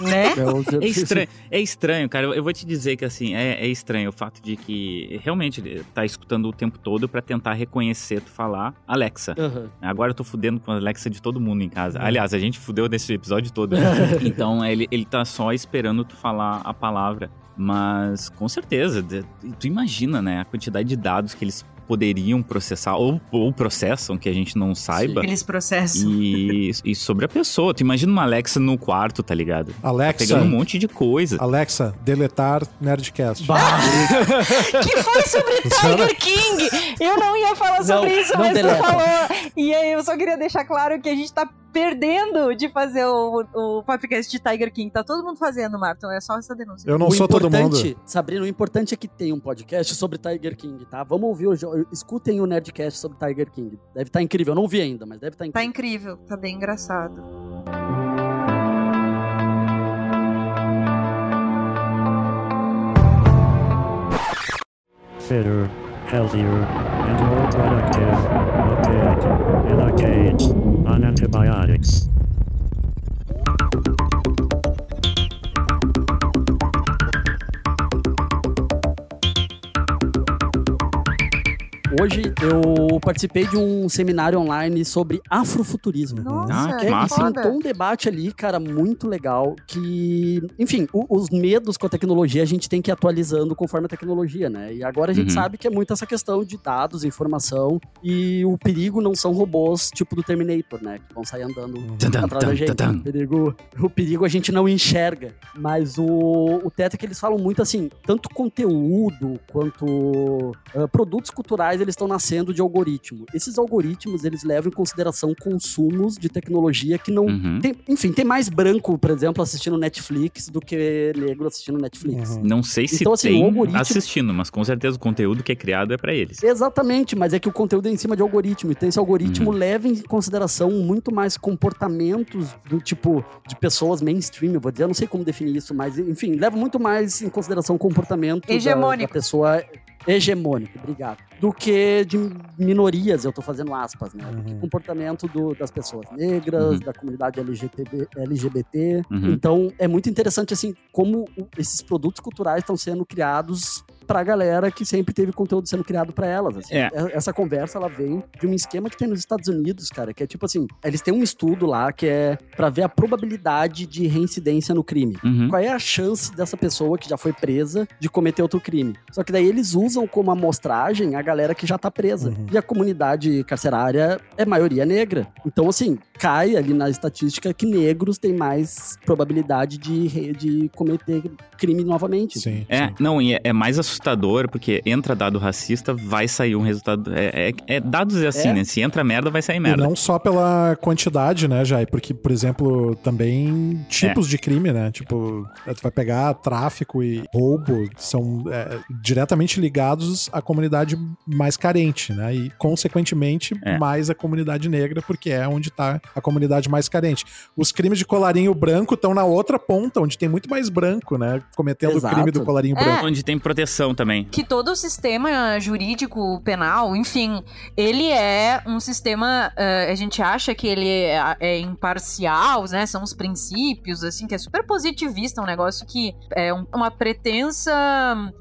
Né? Eu- é estranho, é estranho, cara. Eu vou te dizer que assim, é, é estranho o fato de que realmente ele tá escutando o tempo todo pra tentar reconhecer tu falar Alexa. Aham. Agora eu tô fudendo com a Alexa de todo mundo em casa. Aliás, a gente fudeu nesse episódio todo. então ele, ele tá só esperando tu falar a palavra. Mas com certeza, de- tu imagina, né, a quantidade de dados que eles poderiam processar, ou, ou processam, que a gente não saiba. Eles processam. E, e sobre a pessoa. Tu imagina uma Alexa no quarto, tá ligado? Tá Alexa, pegando um monte de coisa. Alexa, deletar Nerdcast. que foi sobre Tiger King. Eu não ia falar sobre Não, isso, não mas tu deleta. falou. E aí eu só queria deixar claro que a gente tá perdendo de fazer o, o podcast de Tiger King. Tá todo mundo fazendo, Martin. É só essa denúncia. Eu não o sou todo importante, mundo. Sabrina, o importante é que tem um podcast sobre Tiger King, tá? Vamos ouvir hoje. Escutem o Nerdcast sobre Tiger King. Deve estar incrível. Eu não vi ainda, mas deve estar Tá incrível. incrível, tá bem engraçado. Fitter, healthier, and more productive. Pig in a cage on antibiotics. Hoje eu participei de um seminário online sobre afrofuturismo. Nossa, Ah, que É, e massa. um debate ali, cara, muito legal. Que, enfim, o- os medos com a tecnologia a gente tem que ir atualizando conforme a tecnologia, né? E agora a gente Uhum. sabe que é muito essa questão de dados, informação. E o perigo não são robôs tipo do Terminator, né? Que vão sair andando Tadam, atrás da gente. tadam. O perigo, o perigo a gente não enxerga. Mas o, o teto é que eles falam muito assim, tanto conteúdo quanto ah, produtos culturais, eles estão nascendo de algoritmo. Esses algoritmos, eles levam em consideração consumos de tecnologia que não Uhum. tem- enfim, tem mais branco, por exemplo, assistindo Netflix do que negro assistindo Netflix. Uhum. Não sei se Então, assim, tem algoritmo- assistindo, mas com certeza o conteúdo que é criado é pra eles. Exatamente, mas é que o conteúdo é em cima de algoritmo. Então, esse algoritmo Uhum. leva em consideração muito mais comportamentos do tipo de pessoas mainstream, eu vou dizer, eu não sei como definir isso, mas enfim, leva muito mais em consideração o comportamento da- da pessoa hegemônico, obrigado. Do que de minorias, eu tô fazendo aspas, né? Do que Uhum. comportamento do- das pessoas negras, Uhum. da comunidade LGTB, LGBT. Uhum. Então, é muito interessante, assim, como esses produtos culturais estão sendo criados pra galera que sempre teve conteúdo sendo criado pra elas. assim. É. Essa conversa, ela vem de um esquema que tem nos Estados Unidos, cara, que é tipo assim, eles têm um estudo lá que é pra ver a probabilidade de reincidência no crime. Uhum. Qual é a chance dessa pessoa que já foi presa de cometer outro crime? Só que daí eles usam como amostragem a galera que já tá presa. Uhum. E a comunidade carcerária é maioria negra. Então, assim, cai ali na estatística que negros têm mais probabilidade de, de cometer crime novamente. Sim. É, sim. não, e é, é mais assustador, porque entra dado racista, vai sair um resultado. É, é- é- dados é assim, É. né? Se entra merda, vai sair E merda. não só pela quantidade, né, Jai? Porque, por exemplo, também tipos de crime, né? Tipo, tu vai pegar tráfico e roubo, são é, diretamente ligados à comunidade mais carente, né? E, consequentemente, É. mais a comunidade negra, porque é onde tá a comunidade mais carente. Os crimes de colarinho branco estão na outra ponta, onde tem muito mais branco, né? Cometendo Exato. o crime do colarinho É. branco. Onde tem proteção também. que todo o sistema jurídico penal, enfim, ele é um sistema, eh, a gente acha que ele é, é imparcial, né? São os princípios, assim, que é super positivista, um negócio que é um- uma pretensa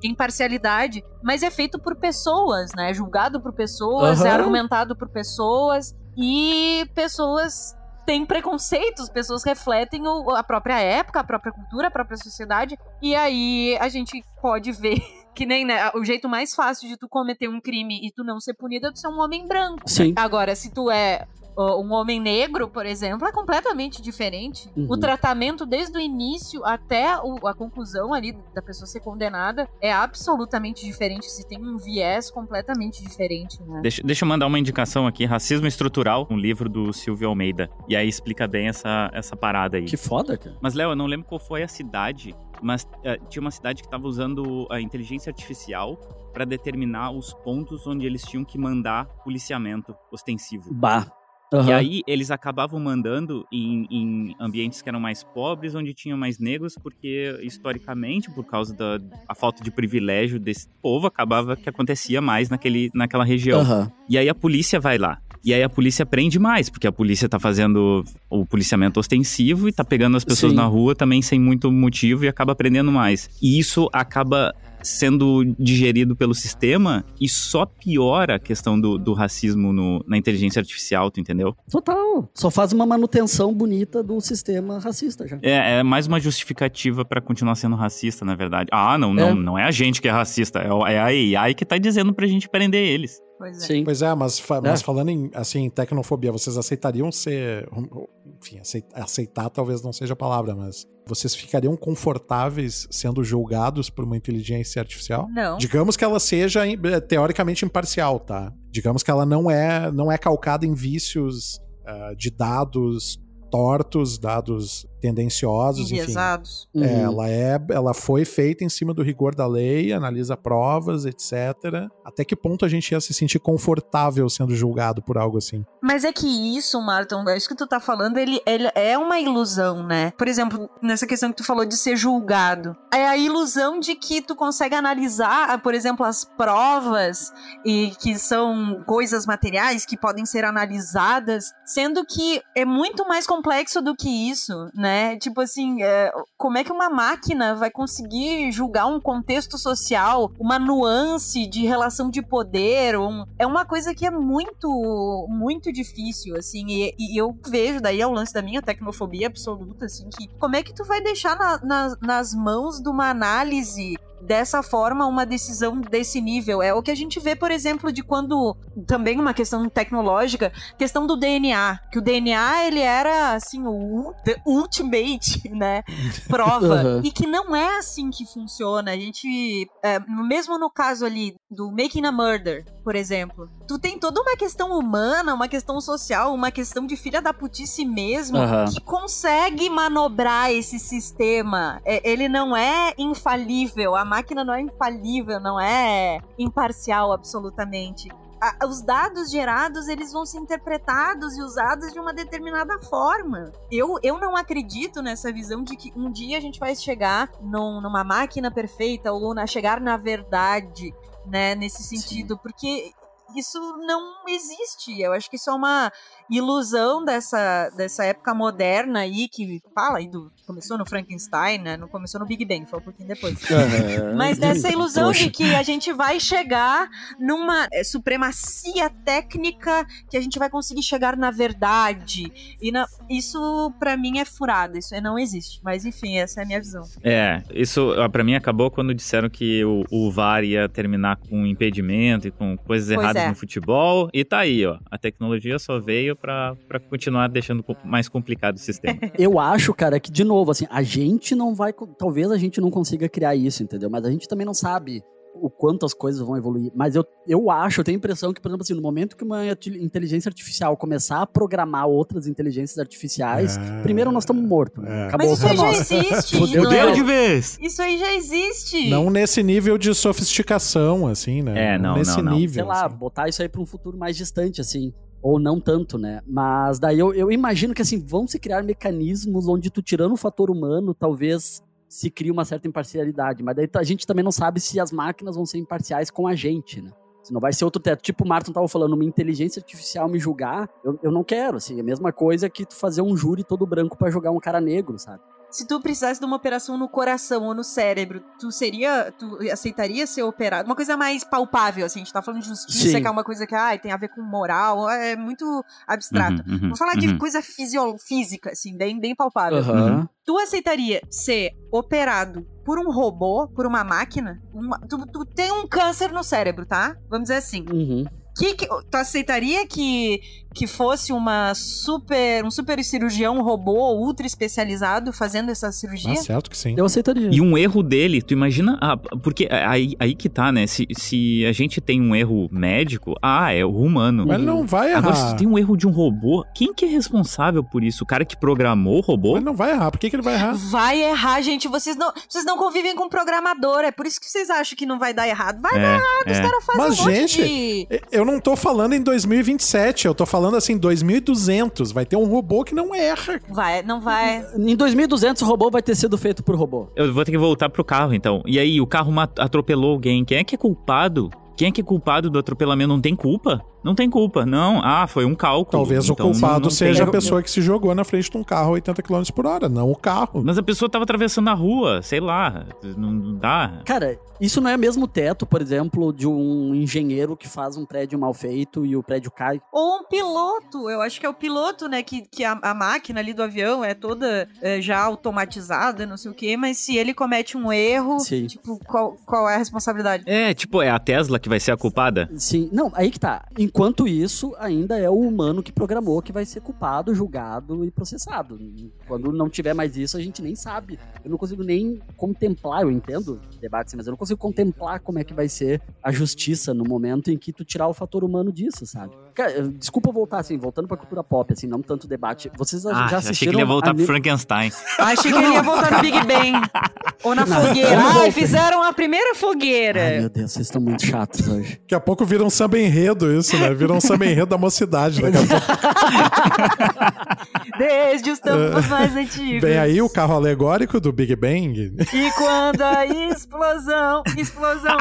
imparcialidade, mas é feito por pessoas, né? É julgado por pessoas, é Aham. argumentado por pessoas e pessoas têm preconceitos, pessoas refletem o- a própria época, a própria cultura, a própria sociedade, e aí a gente pode ver que nem, né, o jeito mais fácil de tu cometer um crime e tu não ser punido é tu ser um homem branco. Sim. Agora, se tu é um homem negro, por exemplo, é completamente diferente. Uhum. O tratamento desde o início até o- a conclusão ali da pessoa ser condenada é absolutamente diferente. Se tem um viés completamente diferente, né? Deixa, deixa eu mandar uma indicação aqui: Racismo Estrutural, um livro do Silvio Almeida. E aí explica bem essa, essa parada aí. Que foda, cara. Mas, Léo, eu não lembro qual foi a cidade, mas eh, tinha uma cidade que estava usando a inteligência artificial para determinar os pontos onde eles tinham que mandar policiamento ostensivo. Bah. E Aham. aí eles acabavam mandando em, em ambientes que eram mais pobres, onde tinham mais negros, porque historicamente, por causa da a falta de privilégio desse povo, acabava que acontecia mais naquele, naquela região. Aham. E aí a polícia vai lá. E aí a polícia prende mais, porque a polícia tá fazendo o policiamento ostensivo e tá pegando as pessoas Sim. na rua também sem muito motivo e acaba prendendo mais. E isso acaba sendo digerido pelo sistema e só piora a questão do, do racismo no- na inteligência artificial, tu entendeu? Total. Só faz uma manutenção bonita do sistema racista já. É, é mais uma justificativa pra continuar sendo racista, na verdade. Ah, não, não, É. não é a gente que é racista, é é a AI que tá dizendo pra gente prender eles. Pois é. Sim. Pois é, mas, fa- É. mas falando em assim, tecnofobia, vocês aceitariam ser. Enfim, aceit- aceitar talvez não seja a palavra, mas vocês ficariam confortáveis sendo julgados por uma inteligência artificial? Não. Digamos que ela seja eh, teoricamente imparcial, tá? Digamos que ela não é, não é calcada em vícios ah, de dados tortos, dados tendenciosos, enfim. Enviesados. Uhum. É, ela, é, ela foi feita em cima do rigor da lei, analisa provas, etc. Até que ponto a gente ia se sentir confortável sendo julgado por algo assim? Mas é que isso, Martin, é isso que tu tá falando, ele, ele é uma ilusão, né? Por exemplo, nessa questão que tu falou de ser julgado. É a ilusão de que tu consegue analisar, por exemplo, as provas e que são coisas materiais que podem ser analisadas, sendo que é muito mais complexo do que isso, né? Tipo assim, é, como é que uma máquina vai conseguir julgar um contexto social, uma nuance de relação de poder? um- é uma coisa que é muito, muito difícil, assim. E, e eu vejo daí é o lance da minha tecnofobia absoluta, assim, que como é que tu vai deixar na- na- nas mãos de uma análise dessa forma uma decisão desse nível. É o que a gente vê, por exemplo, de quando também uma questão tecnológica, questão do DNA, que o DNA ele era assim o ultimate, né, prova Uhum. e que não é assim que funciona. A gente, é, mesmo no caso ali do Making a Murder, por exemplo, tu tem toda uma questão humana, uma questão social, uma questão de filha da putice mesmo, Aham. que consegue manobrar esse sistema. É, ele não é infalível, a máquina não é infalível, não é imparcial absolutamente. Os dados gerados, eles vão ser interpretados e usados de uma determinada forma. Eu, eu não acredito nessa visão de que um dia a gente vai chegar num- numa máquina perfeita ou na, chegar na verdade, né, nesse sentido, porque isso não existe. Eu acho que isso é uma ilusão dessa, dessa época moderna aí que fala aí do começou no Frankenstein, né? Não começou no Big Bang, foi um pouquinho depois. Mas dessa ilusão Poxa. de que a gente vai chegar numa é, supremacia técnica, que a gente vai conseguir chegar na verdade. E na- isso, pra mim, é furado. Isso não existe. Mas, enfim, essa é a minha visão. É, isso ó, pra mim acabou quando disseram que o, o VAR ia terminar com impedimento e com coisas Pois erradas é. no futebol. E tá aí, ó. A tecnologia só veio pra, pra continuar deixando mais complicado o sistema. Eu acho, cara, que de novo, assim, a gente não vai. Talvez a gente não consiga criar isso, entendeu? Mas a gente também não sabe o quanto as coisas vão evoluir. Mas eu, eu acho, eu tenho a impressão que, por exemplo, assim, no momento que uma inteligência artificial começar a programar outras inteligências artificiais, É. primeiro nós estamos mortos. É. Né? Acabou Mas isso aí já existe. Fudeu de é? novo. vez! Isso aí já existe. Não nesse nível de sofisticação, assim, né? É, não, nesse não, não. nível. sei lá, assim. botar isso aí pra um futuro mais distante, assim. Ou não tanto, né? Mas daí eu, eu imagino que, assim, vão se criar mecanismos onde tu tirando o fator humano, talvez se crie uma certa imparcialidade. Mas daí a gente também não sabe se as máquinas vão ser imparciais com a gente, né? Se não vai ser outro teto. Tipo o Martin tava falando, uma inteligência artificial me julgar, eu, eu não quero, assim. É a mesma coisa que tu fazer um júri todo branco pra julgar um cara negro, sabe? Se tu precisasse de uma operação no coração ou no cérebro, tu seria. Tu aceitaria ser operado? Uma coisa mais palpável, assim. A gente tá falando de justiça, Sim. que é uma coisa que ai, tem a ver com moral, é muito abstrato. Uhum, uhum, Vamos falar de uhum. coisa fisio- física, assim, bem, bem palpável. Aham. Tu aceitaria ser operado por um robô, por uma máquina? Uma- tu, tu tem um câncer no cérebro, tá? Vamos dizer assim. Uhum. Que, que- tu aceitaria que, que fosse uma super, um super cirurgião robô ultra especializado fazendo essa cirurgia? Ah, certo que sim. Eu aceitaria. E um erro dele, tu imagina. ah, porque aí, aí que tá, né? Se, se a gente tem um erro médico, ah, é o humano. Mas não vai errar. Agora, se tu tem um erro de um robô, quem que é responsável por isso? O cara que programou o robô? Mas não vai errar. Por que, que ele vai errar? Vai errar, gente. Vocês não, vocês não convivem com programador. É por isso que vocês acham que não vai dar errado. Vai É, Os é. caras fazem Mas, um monte gente, de... Eu não tô falando em 2027, eu tô falando assim, 2200. Vai ter um robô que não erra. Vai, não vai. Em 2200 o robô vai ter sido feito por robô. Eu vou ter que voltar pro carro, então. E aí, o carro atropelou alguém. Quem é que é culpado? Quem é que é culpado do atropelamento? Não tem culpa? Não tem culpa, não. Ah, foi um cálculo. Talvez Então, o culpado não- não seja tem- a pessoa que se jogou na frente de um carro a 80 km por hora, não o carro. Mas a pessoa tava atravessando a rua, sei lá. Não dá. Cara, isso não é mesmo teto, por exemplo, de um engenheiro que faz um prédio mal feito e o prédio cai. Ou um piloto, eu acho que é o piloto, né? Que, que a, a máquina ali do avião é toda é, já automatizada, não sei o quê, mas se ele comete um erro, Sim. tipo, qual, qual é a responsabilidade? É, tipo, é a Tesla que vai ser a culpada? Sim, não, aí que tá. Enquanto isso, ainda é o humano que programou que vai ser culpado, julgado e processado. Quando não tiver mais isso, a gente nem sabe. Eu não consigo nem contemplar, eu entendo debate, mas eu não consigo contemplar como é que vai ser a justiça no momento em que tu tirar o fator humano disso, sabe? Cara, desculpa voltar, assim, voltando pra cultura pop, assim, não tanto debate. Vocês Ah, já achei assistiram... que ele ia voltar a pro Frankenstein. Achei que ele ia voltar no Big Bang. Ou na Não, fogueira. Ai, fizeram a primeira Ai, fogueira. meu Deus, vocês estão muito chatos hoje. Daqui a pouco vira um samba enredo isso, né? Vira um samba enredo da mocidade. Daqui a pouco Desde os tempos mais antigos. vem aí o carro alegórico do Big Bang. E quando a explosão, explosão.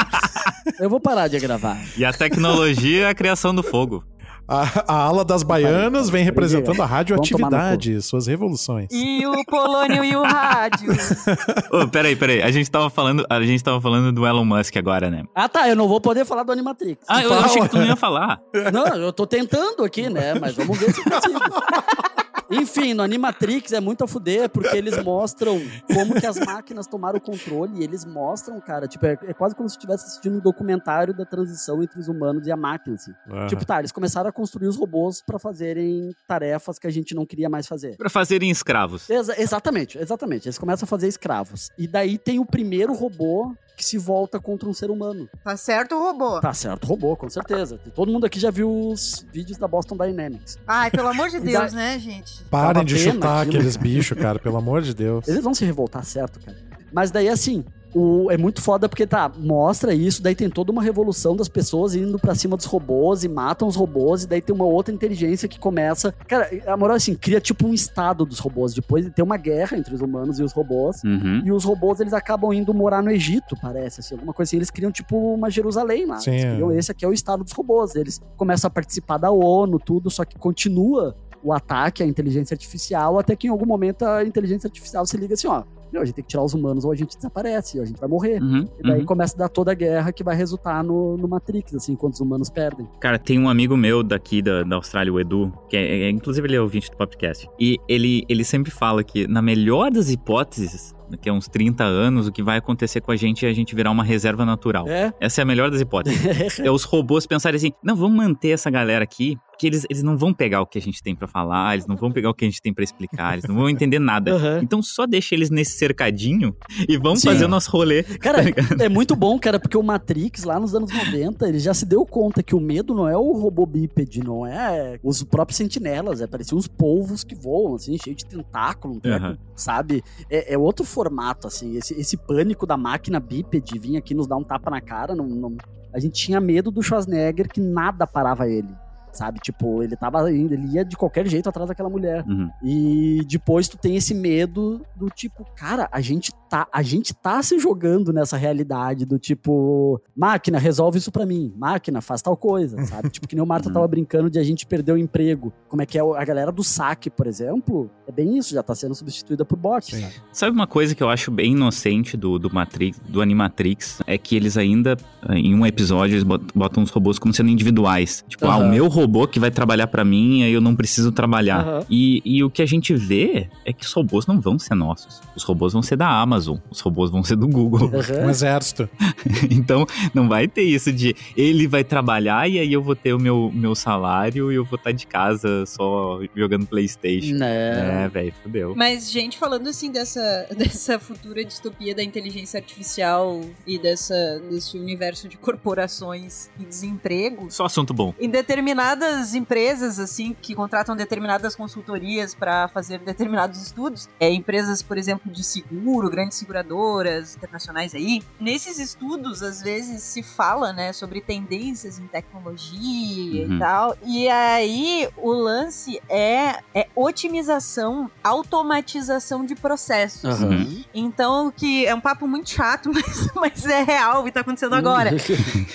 Eu vou parar de gravar. E a tecnologia é a criação do fogo. A, a ala das baianas vem representando a radioatividade, suas revoluções. E o polônio e o rádio. Ô, peraí, peraí. A gente tava falando, a gente tava falando do Elon Musk agora, né? Ah, tá, eu não vou poder falar do Animatrix. Ah, eu, eu achei que tu não ia falar. Não, eu tô tentando aqui, né? Mas vamos ver se eu consigo. Enfim, no Animatrix é muito a fuder, porque eles mostram como que as máquinas tomaram o controle e eles mostram, cara, tipo, é, é quase como se estivesse assistindo um documentário da transição entre os humanos e a máquina, assim. Aham. Tipo, tá, eles começaram a construir os robôs pra fazerem tarefas que a gente não queria mais fazer. Pra fazerem escravos. Exa- exatamente, exatamente. Eles começam a fazer escravos. E daí tem o primeiro robô que se volta contra um ser humano. Tá certo o robô. Tá certo, robô, com certeza. Todo mundo aqui já viu os vídeos da Boston Dynamics. Ai, pelo amor de Deus, da- né, gente? Parem de chutar aquilo. aqueles bichos, cara, pelo amor de Deus. Eles vão se revoltar, certo, cara. Mas daí, assim, o, é muito foda porque, tá, mostra isso, daí tem toda uma revolução das pessoas indo pra cima dos robôs e matam os robôs, e daí tem uma outra inteligência que começa. Cara, a moral, é assim, cria tipo um estado dos robôs. Depois tem uma guerra entre os humanos e os robôs. Uhum. E os robôs, eles acabam indo morar no Egito, parece, assim, alguma coisa assim. Eles criam, tipo, uma Jerusalém lá. Sim, Eles é. criam, esse aqui é o estado dos robôs. Eles começam a participar da ONU, tudo, só que continua o ataque à inteligência artificial, até que em algum momento a inteligência artificial se liga assim, ó, a gente tem que tirar os humanos ou a gente desaparece, ou a gente vai morrer. Uhum. E daí uhum. começa a dar toda a guerra que vai resultar no, no Matrix, assim, quando os humanos perdem. Cara, tem um amigo meu daqui da, da Austrália, o Edu, que é, é- inclusive ele é ouvinte do podcast. E ele, ele sempre fala que, na melhor das hipóteses, daqui a uns 30 anos, o que vai acontecer com a gente é a gente virar uma reserva natural. É? Essa é a melhor das hipóteses. é os robôs pensarem assim: não, vamos manter essa galera aqui, porque eles, eles não vão pegar o que a gente tem pra falar, eles não vão pegar o que a gente tem pra explicar, eles não vão entender nada. Aham. Então só deixa eles nesse cercadinho e vamos Sim. fazer o nosso rolê. Cara, tá é muito bom, cara, porque o Matrix, lá nos anos 90, ele já se deu conta que o medo não é o robô bípede, não é os próprios sentinelas, é pareciam uns polvos que voam, assim, cheio de tentáculo, um Aham. sabe? É, é outro formato, assim, esse, esse pânico da máquina bípede vir aqui nos dar um tapa na cara, não, não- a gente tinha medo do Schwarzenegger que nada parava ele. Sabe, tipo, ele tava indo, ele ia de qualquer jeito atrás daquela mulher. Uhum. E depois tu tem esse medo do tipo, cara, a gente tá, a gente tá se jogando nessa realidade do tipo, máquina, resolve isso pra mim. Máquina, faz tal coisa, sabe? tipo, que nem o Marta Uhum. tava brincando de a gente perder o emprego. Como é que é a galera do saque, por exemplo? É bem isso, já tá sendo substituída por bot, Sim. sabe? Sabe uma coisa que eu acho bem inocente do, do Matrix, do Animatrix, é que eles ainda, eh, em um episódio, eles bot- botam os robôs como sendo individuais. Tipo, ah, Aham. o meu robô que vai trabalhar pra mim, aí eu não preciso trabalhar. Aham. E, e o que a gente vê é que os robôs não vão ser nossos. Os robôs vão ser da Amazon, os robôs vão ser do Google. Aham. Um exército. então, não vai ter isso de ele vai trabalhar e aí eu vou ter o meu, meu salário e eu vou estar de casa só jogando Playstation. Né? É, velho, fudeu. Mas, gente, falando assim dessa, dessa futura distopia da inteligência artificial e dessa, desse universo de corporações e desemprego, Só assunto bom. em determinadas empresas, assim, que contratam determinadas consultorias para fazer determinados estudos, é, empresas, por exemplo, de seguro, grandes grandes seguradoras internacionais aí. Nesses estudos, às vezes se fala, né, sobre tendências em tecnologia Uhum. e tal. E aí o lance é, é otimização, automatização de processos. Aham. Então, que é um papo muito chato, mas, mas é real e tá acontecendo agora.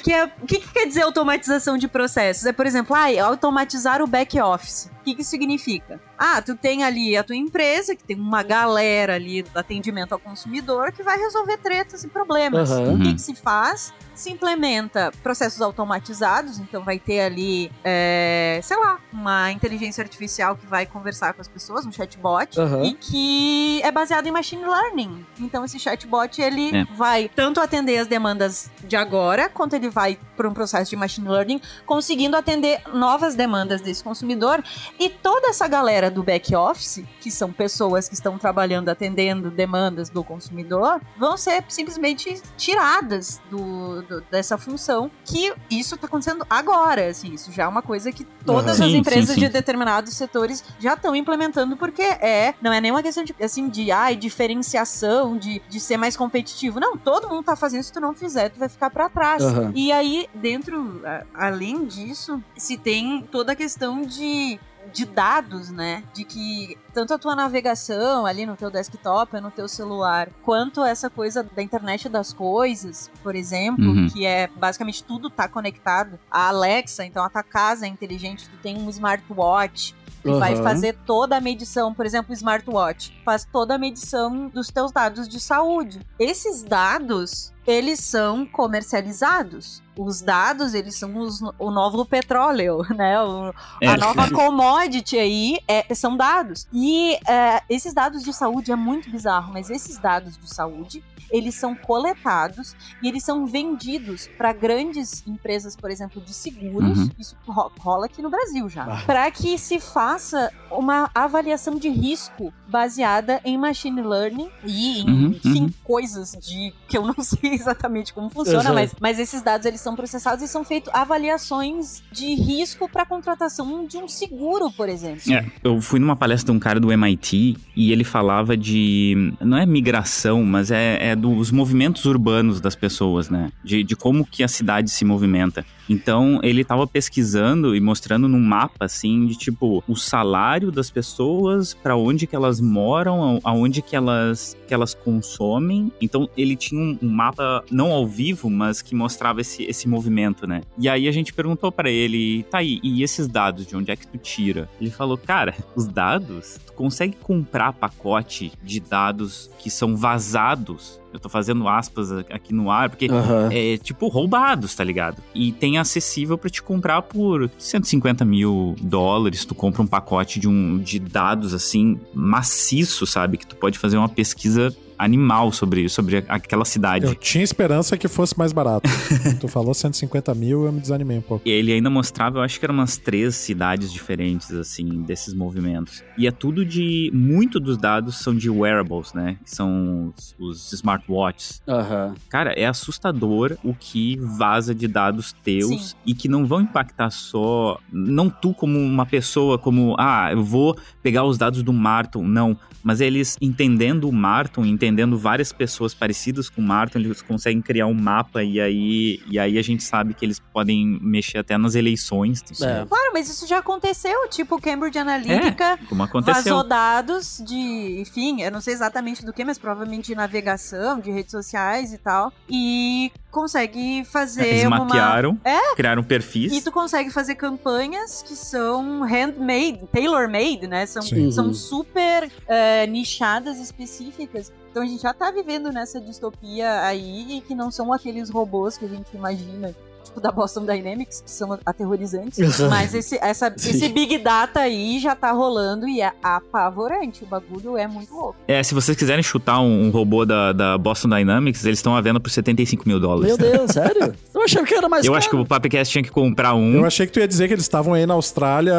Que é, o que, que quer dizer automatização de processos? É, por exemplo, ah, automatizar o back office. O que, que significa? Ah, tu tem ali a tua empresa, que tem uma galera ali do atendimento ao consumidor que vai resolver tretas e problemas. Aham. O que, Uhum. que se faz? Se implementa processos automatizados, então vai ter ali, é, sei lá, uma inteligência artificial que vai conversar com as pessoas, um chatbot, Aham. e que é baseado em machine learning. Então esse chatbot ele É. vai tanto atender as demandas de agora, quanto ele vai para um processo de machine learning, conseguindo atender novas demandas desse consumidor. E toda essa galera do back office, que são pessoas que estão trabalhando atendendo demandas do consumidor, vão ser simplesmente tiradas do, do- dessa função. Que isso está acontecendo agora, assim, isso já é uma coisa que todas Aham. as Sim, empresas sim, de sim. determinados setores já estão implementando porque é, não é nenhuma questão de assim de ai, diferenciação, de, de ser mais competitivo. Não, todo mundo tá fazendo, se tu não fizer, tu vai ficar para trás. Aham. E aí, dentro, a- além disso, se tem toda a questão de de dados, né? De que tanto a tua navegação ali no teu desktop, no teu celular, quanto essa coisa da internet das coisas, por exemplo, Uhum. que é basicamente tudo tá conectado. A Alexa, então a tua casa é inteligente, tu tem um smartwatch, que vai fazer toda a medição, por exemplo, o smartwatch, faz toda a medição dos teus dados de saúde. Esses dados, eles são comercializados. Os dados, eles são os- o novo petróleo, né? O- É. a nova commodity aí é- são dados. E é, esses dados de saúde é muito bizarro, mas esses dados de saúde, eles são coletados e eles são vendidos para grandes empresas, por exemplo, de seguros. Uhum. Isso ro- rola aqui no Brasil já. Ah. Para que se faça uma avaliação de risco baseada em machine learning e em, Uhum, enfim, uhum. coisas de que eu não sei exatamente como funciona, mas, mas esses dados eles são processados e são feitos avaliações de risco para contratação de um seguro, por exemplo. É, eu fui numa palestra de um cara do MIT e ele falava de. Não é migração, mas é, é dos movimentos urbanos das pessoas, né? De, de como que a cidade se movimenta. Então, ele tava pesquisando e mostrando num mapa, assim, de tipo, o salário das pessoas, para onde que elas moram, aonde que elas, que elas consomem. Então, ele tinha um, um mapa, não ao vivo, mas que mostrava esse, esse movimento, né? E aí a gente perguntou para ele, tá aí, e esses dados, de onde é que tu tira? Ele falou, cara, os dados, tu consegue comprar pacote de dados que são vazados. Eu tô fazendo aspas aqui no ar, porque Aham. é tipo roubados, tá ligado? E tem acessível pra te comprar por 150 mil dólares. Tu compra um pacote de, um, de dados assim, maciço, sabe? Que tu pode fazer uma pesquisa animal sobre, sobre aquela cidade. Eu tinha esperança que fosse mais barato. tu falou 150 mil, eu me desanimei um pouco. E ele ainda mostrava, eu acho que eram umas três cidades diferentes, assim, desses movimentos. E é tudo de. Muito dos dados são de wearables, né? Que são os, os smartwatches. Aham. Cara, é assustador o que vaza de dados teus Sim. e que não vão impactar só. Não tu como uma pessoa, como, ah, eu vou pegar os dados do Martin. Não. Mas eles entendendo o Martin, entendendo várias pessoas parecidas com o Martin, eles conseguem criar um mapa e aí, e aí a gente sabe que eles podem mexer até nas eleições. É. Claro, mas isso já aconteceu, tipo Cambridge Analytica Como aconteceu. vazou dados de, enfim, eu não sei exatamente do que, mas provavelmente de navegação, de redes sociais e tal, e consegue fazer Eles uma mapearam, É. criaram perfis. E tu consegue fazer campanhas que são handmade, tailor-made, né? São, Sim. são Uhum. super eh, nichadas, específicas. Então a gente já tá vivendo nessa distopia aí, e que não são aqueles robôs que a gente imagina, tipo da Boston Dynamics, que são aterrorizantes. Uhum. Mas esse, essa, Sim. esse Big Data aí já tá rolando e é apavorante. O bagulho é muito louco. É, se vocês quiserem chutar um, um robô da, da Boston Dynamics, eles estão à venda por 75 mil dólares. Meu Deus, sério? Eu achava que era mais Eu caro. acho que o Papcast tinha que comprar um. Eu achei que tu ia dizer que eles estavam aí na Austrália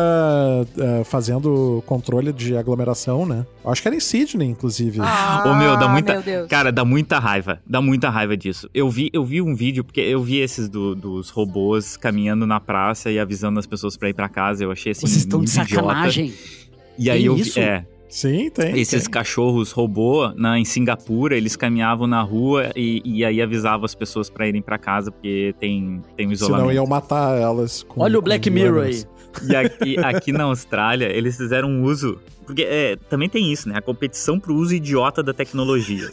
eh, fazendo controle de aglomeração, né? Eu acho que era em Sydney, inclusive. Ah, Ô, meu, dá muita- Meu Deus. Cara, dá muita raiva. Dá muita raiva disso. Eu vi, eu vi um vídeo, porque eu vi esses do- dos robôs caminhando na praça e avisando as pessoas pra ir pra casa. Eu achei assim. Vocês estão de idiota. sacanagem. E aí Que eu vi, isso? é. Sim, tem. Esses tem. cachorros robô na, em Singapura, eles caminhavam na rua e, e aí avisavam as pessoas pra irem pra casa porque tem, tem um isolamento. Senão iam matar elas. com- Olha o com Black Mirror aí. E aqui, aqui na Austrália, eles fizeram um uso. Porque é, também tem isso, né? A competição pro uso idiota da tecnologia.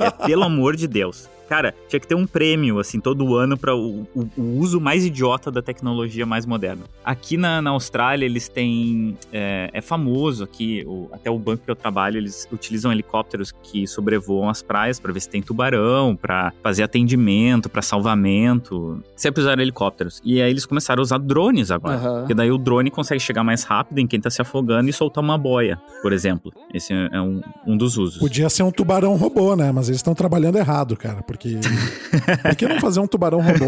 É, pelo amor de Deus. Cara, tinha que ter um prêmio, assim, todo ano para o, o- o uso mais idiota da tecnologia mais moderna. Aqui na, na Austrália, eles têm. É, é famoso aqui, o- até o banco que eu trabalho, eles utilizam helicópteros que sobrevoam as praias para ver se tem tubarão, para fazer atendimento, para salvamento. Sempre usaram helicópteros. E aí eles começaram a usar drones agora. Aham. Porque daí o drone consegue chegar mais rápido em quem tá se afogando e soltar uma boia, por exemplo. Esse é é um, um dos usos. Podia ser um tubarão robô, né? Mas eles estão trabalhando errado, cara. Porque. Por que não fazer um tubarão robô?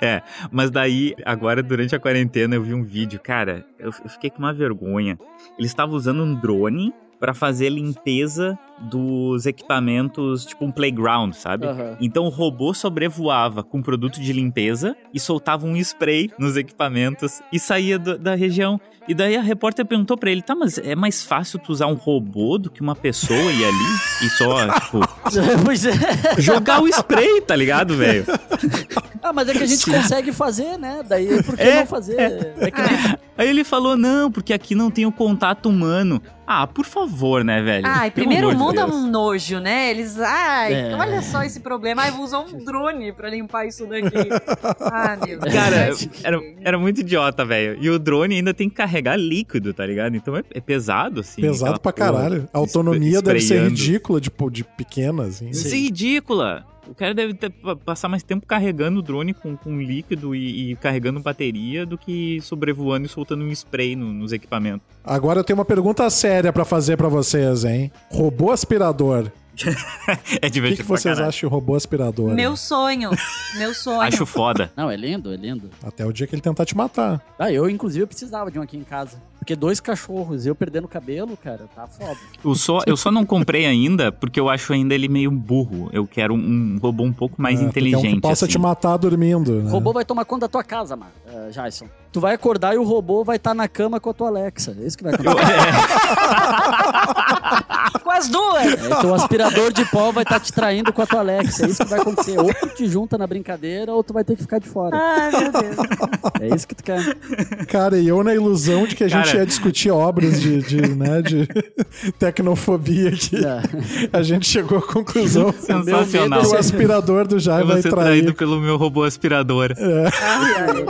Mas daí, agora durante a quarentena, eu vi um vídeo, cara, eu, eu fiquei com uma vergonha. Eles estavam usando um drone pra fazer limpeza dos equipamentos, tipo um playground, sabe? Aham. Então o robô sobrevoava com produto de limpeza e soltava um spray nos equipamentos e saía do- da região. E daí a repórter perguntou pra ele: tá, mas é mais fácil tu usar um robô do que uma pessoa ir ali e só, tipo, pois é. jogar o spray, tá ligado, velho? Ah, mas é que a gente consegue fazer, né? Daí por que É, não fazer? É que nem- Aí ele falou: não, porque aqui não tem o contato humano. Ah, por favor, né, velho? Ai, Pelo primeiro de mundo é um nojo, né? Eles. Ai, É. olha só esse problema. Ai, vou usar um drone pra limpar isso daqui. Ah, meu Deus. Cara, que- era, era muito idiota, velho. E o drone ainda tem que carregar líquido, tá ligado? Então é, é pesado, assim. Pesado pra caralho. A autonomia deve ser ridícula, tipo, de pequena, assim. Isso é ridícula. O cara deve ter, pa- passar mais tempo carregando o drone com, com líquido e, e carregando bateria do que sobrevoando e soltando um spray no- nos equipamentos. Agora eu tenho uma pergunta séria pra fazer pra vocês, hein? Robô aspirador. É O que, divertido que vocês acham de robô aspirador? Meu sonho. Meu sonho. Acho foda. Não, é lindo, é lindo. Até o dia que ele tentar te matar. Ah, eu, inclusive, eu precisava de um aqui em casa. Porque dois cachorros, eu perdendo o cabelo, cara, tá foda. Eu só, eu só não comprei ainda porque eu acho ainda ele meio burro. Eu quero um, robô um pouco mais É, tu quer um inteligente. que possa assim. te matar dormindo. Né? O robô vai tomar conta da tua casa, mano, uh, Jason. Tu vai acordar e o robô vai estar na cama com a tua Alexa. É isso que vai acontecer. Com as duas. É, teu aspirador de pó vai estar te traindo com a tua Alexa. É isso que vai acontecer. Ou tu te junta na brincadeira, ou tu vai ter que ficar de fora. Ai, meu Deus. É isso que tu quer. Cara, e eu na ilusão de que a gente Cara. ia discutir obras de, de, né, de tecnofobia aqui. É. A gente chegou à conclusão Sensacional. que o aspirador do Jai Eu vai trair. traído pelo meu robô aspirador. Ai.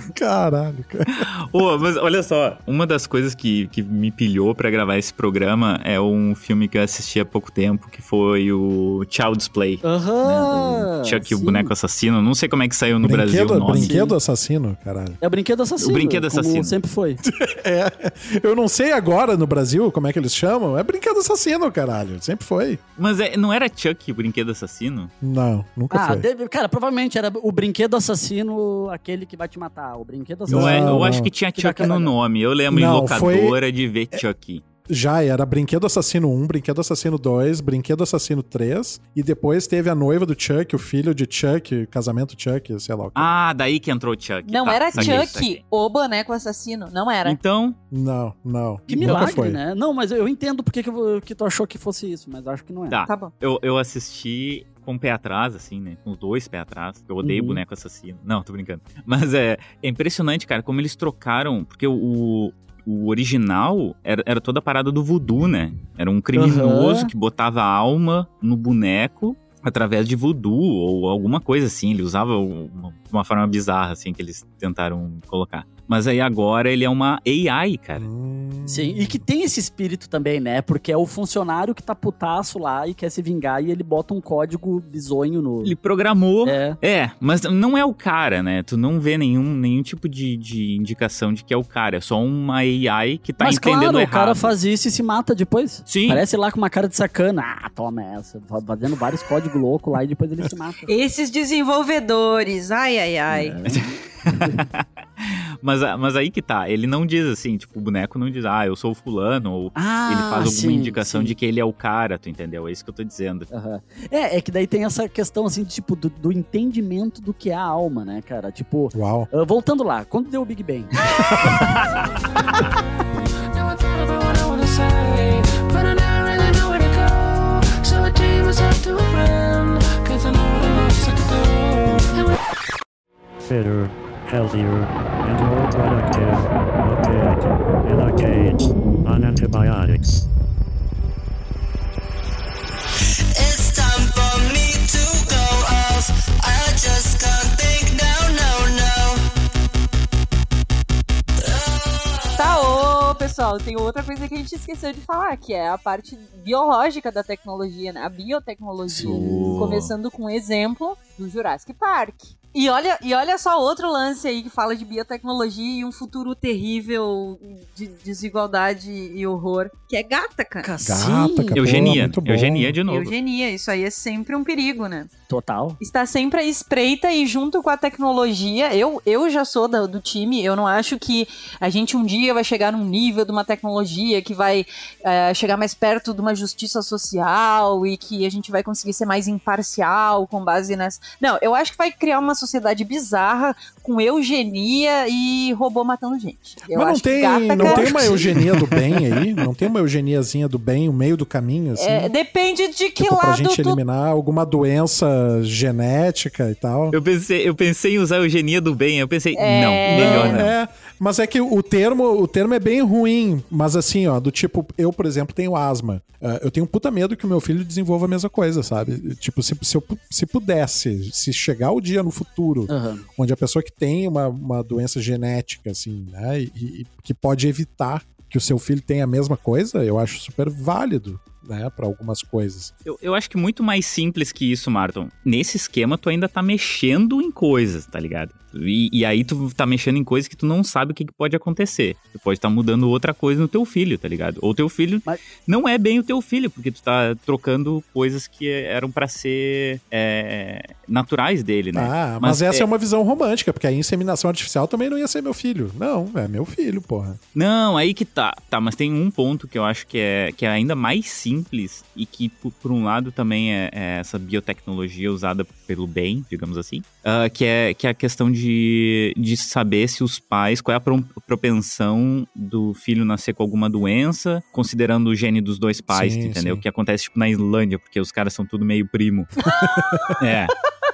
Caralho, cara. Ô, mas olha só, uma das coisas que, que me pilhou pra gravar esse programa é um filme que eu assisti há pouco tempo, que foi o Child's Play. Aham. Chuck, o sim. boneco assassino. Não sei como é que saiu no Brasil Brinquedo, o nome. brinquedo assassino, caralho. É o brinquedo assassino. O brinquedo como assassino. sempre foi. É, eu não sei agora no Brasil como é que eles chamam. É brinquedo assassino, caralho. Sempre foi. Mas é- não era Chuck o brinquedo assassino? Não, nunca Ah, foi. deve- cara, provavelmente era o brinquedo assassino, aquele que vai te matar. O brinquedo assassino. é- eu não. acho que tinha Chuck no nome. Eu lembro em Não, locadora de ver Chuck. Já era Brinquedo Assassino 1, Brinquedo Assassino 2, Brinquedo Assassino 3, e depois teve a noiva do Chuck, o filho de Chuck, casamento Chuck, sei lá o que. Ah, daí que entrou Chuck. Não Tá, era saquei, Chuck, o boneco assassino. Não era. Então, Não, não. Que nunca milagre, foi. né? Não, mas eu entendo porque que, que tu achou que fosse isso, mas acho que não é. tá. Tá bom. Eu, eu assisti com o pé atrás, assim, né? Com os dois pés atrás. Eu odeio Uhum. boneco assassino. Não, tô brincando. Mas é, é impressionante, cara, como eles trocaram. Porque o, o original era, era toda a parada do voodoo, né? Era um criminoso Aham. que botava alma no boneco através de voodoo ou alguma coisa assim. Ele usava uma, uma forma bizarra, assim, que eles tentaram colocar. Mas aí agora ele é uma AI, cara. Hum, Sim, e que tem esse espírito também, né? Porque é o funcionário que tá putaço lá e quer se vingar e ele bota um código bizonho no. Ele programou É. É, mas não é o cara, né? Tu não vê nenhum, nenhum tipo de, de indicação de que é o cara. É só uma AI que tá Mas entendendo claro, errado. o cara faz isso e se mata depois. Sim. Parece lá com uma cara de sacana. Ah, toma essa. Fazendo vários códigos loucos lá e depois ele se mata. Esses desenvolvedores. Ai, ai, ai. É. Mas, ah, mas aí que tá, ele não diz assim, tipo, o boneco não diz, ah, eu sou o fulano, ou ah, ele faz alguma sim, indicação sim. de que ele é o cara, tu entendeu? É isso que eu tô dizendo. Uhum. É, é que daí tem essa questão, assim, tipo, do, do, entendimento do que é a alma, né, cara? Tipo, Uau. Uh, voltando lá, quando deu o Big Bang? Better. Healthier, and more productive. Pig in a cage on antibiotics. It's time for me to go off. I just can't think now, no, no. Tá, ô pessoal, tem outra coisa que a gente esqueceu de falar, que é a parte biológica da tecnologia, né? A biotecnologia. Sim. Começando com o exemplo do Jurassic Park. E olha, e olha só outro lance aí que fala de biotecnologia e um futuro terrível de desigualdade e horror, que é gata, cara. Gata, Sim, cara. Eugenia. muito bom. Eugenia de novo. Eugenia, isso aí é sempre um perigo, né? total. Está sempre à espreita e junto com a tecnologia, eu, eu já sou da- do time, eu não acho que a gente um dia vai chegar num nível de uma tecnologia que vai eh, chegar mais perto de uma justiça social e que a gente vai conseguir ser mais imparcial com base nessa. Não, eu acho que vai criar uma sociedade bizarra com eugenia e robô matando gente. Eu Mas não tem, gata, não cara, tem uma eugenia do bem aí? Não tem uma eugeniazinha do bem, o meio do caminho, assim? é, depende de que tipo, pra lado gente tu eliminar alguma doença genética e tal. Eu pensei, eu pensei em usar a eugenia do bem. Eu pensei, É. não, melhor Não, não. é, mas é que o termo, o termo é bem ruim, mas assim, ó, do tipo, eu, por exemplo, tenho asma. Ah, eu tenho puta medo que o meu filho desenvolva a mesma coisa, sabe? Tipo, se, se, eu, se pudesse, se chegar o dia no futuro Aham. onde a pessoa que tem uma, uma doença genética, assim, né, e, e que pode evitar que o seu filho tenha a mesma coisa, eu acho super válido, né, pra algumas coisas. Eu, eu acho que muito mais simples que isso, Marton. Nesse esquema, tu ainda tá mexendo em coisas, tá ligado? E, e aí tu tá mexendo em coisas que tu não sabe o que, que pode acontecer. Tu pode estar mudando outra coisa no teu filho, tá ligado? Ou teu filho Mas- não é bem o teu filho, porque tu tá trocando coisas que eram pra ser é, naturais dele, né? Ah, mas, essa é... é- uma visão romântica, porque a inseminação artificial também não ia ser meu filho. Não, é meu filho, porra. Não, aí que tá. Tá, mas tem um ponto que eu acho que é, que é ainda mais simples e que, por, por um lado, também é, é essa biotecnologia usada pelo bem, digamos assim, ah, que, é, que é a questão de, de saber se os pais, qual é a pro- propensão do filho nascer com alguma doença, considerando o gene dos dois pais, Sim, entendeu? sim. Que acontece, tipo, na Islândia, porque os caras são tudo meio primo. é.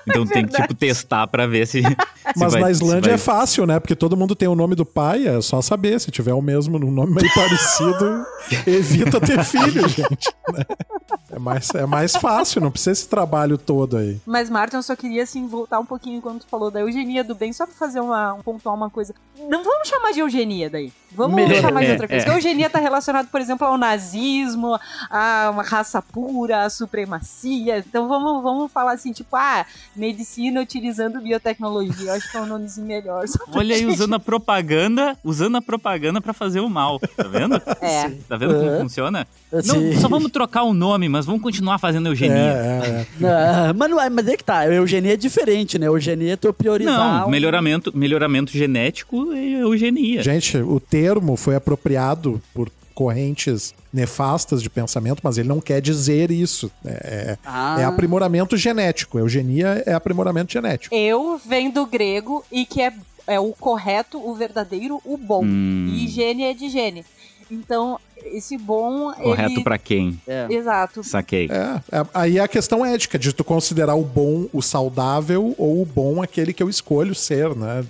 Então tem que, tipo, testar pra ver se. se Mas vai- na Islândia vai- é fácil, né? Porque todo mundo tem o nome do pai, é só saber. Se tiver o mesmo, um nome meio parecido, evita ter filho, gente. né? É, mais, é mais fácil, não precisa esse trabalho todo aí. Mas, Martin, eu só queria, assim, voltar um pouquinho quando tu falou da eugenia do bem, só pra fazer uma, um pontuar uma coisa. Não vamos chamar de eugenia daí. Vamos Melhor. chamar de É, outra coisa. é. Porque a eugenia tá relacionada, por exemplo, ao nazismo, a uma raça pura, a supremacia. Então vamos, vamos falar assim, tipo, ah, medicina utilizando biotecnologia. Eu acho que é um nomezinho melhor. Olha aí, usando a propaganda, usando a propaganda pra fazer o mal, tá vendo? É. Tá vendo como É. funciona? Não, só vamos trocar o nome, mas vamos continuar fazendo eugenia. É, é, é. Ah, mas, não é, mas é que tá, eugenia é diferente, né? Eugenia é tu priorizar. Não, um- melhoramento, melhoramento genético é eugenia. Gente, o termo foi apropriado por correntes nefastas de pensamento, mas ele não quer dizer isso. É, Ah, é aprimoramento genético. Eugenia é aprimoramento genético. Eu venho do grego e que é, é o correto, o verdadeiro, o bom. Hum, E higiene é de higiene. Então, esse bom, correto ele... pra quem? é. Exato. Saquei. É, é- aí é a questão ética, de tu considerar o bom o saudável ou o bom aquele que eu escolho ser, né?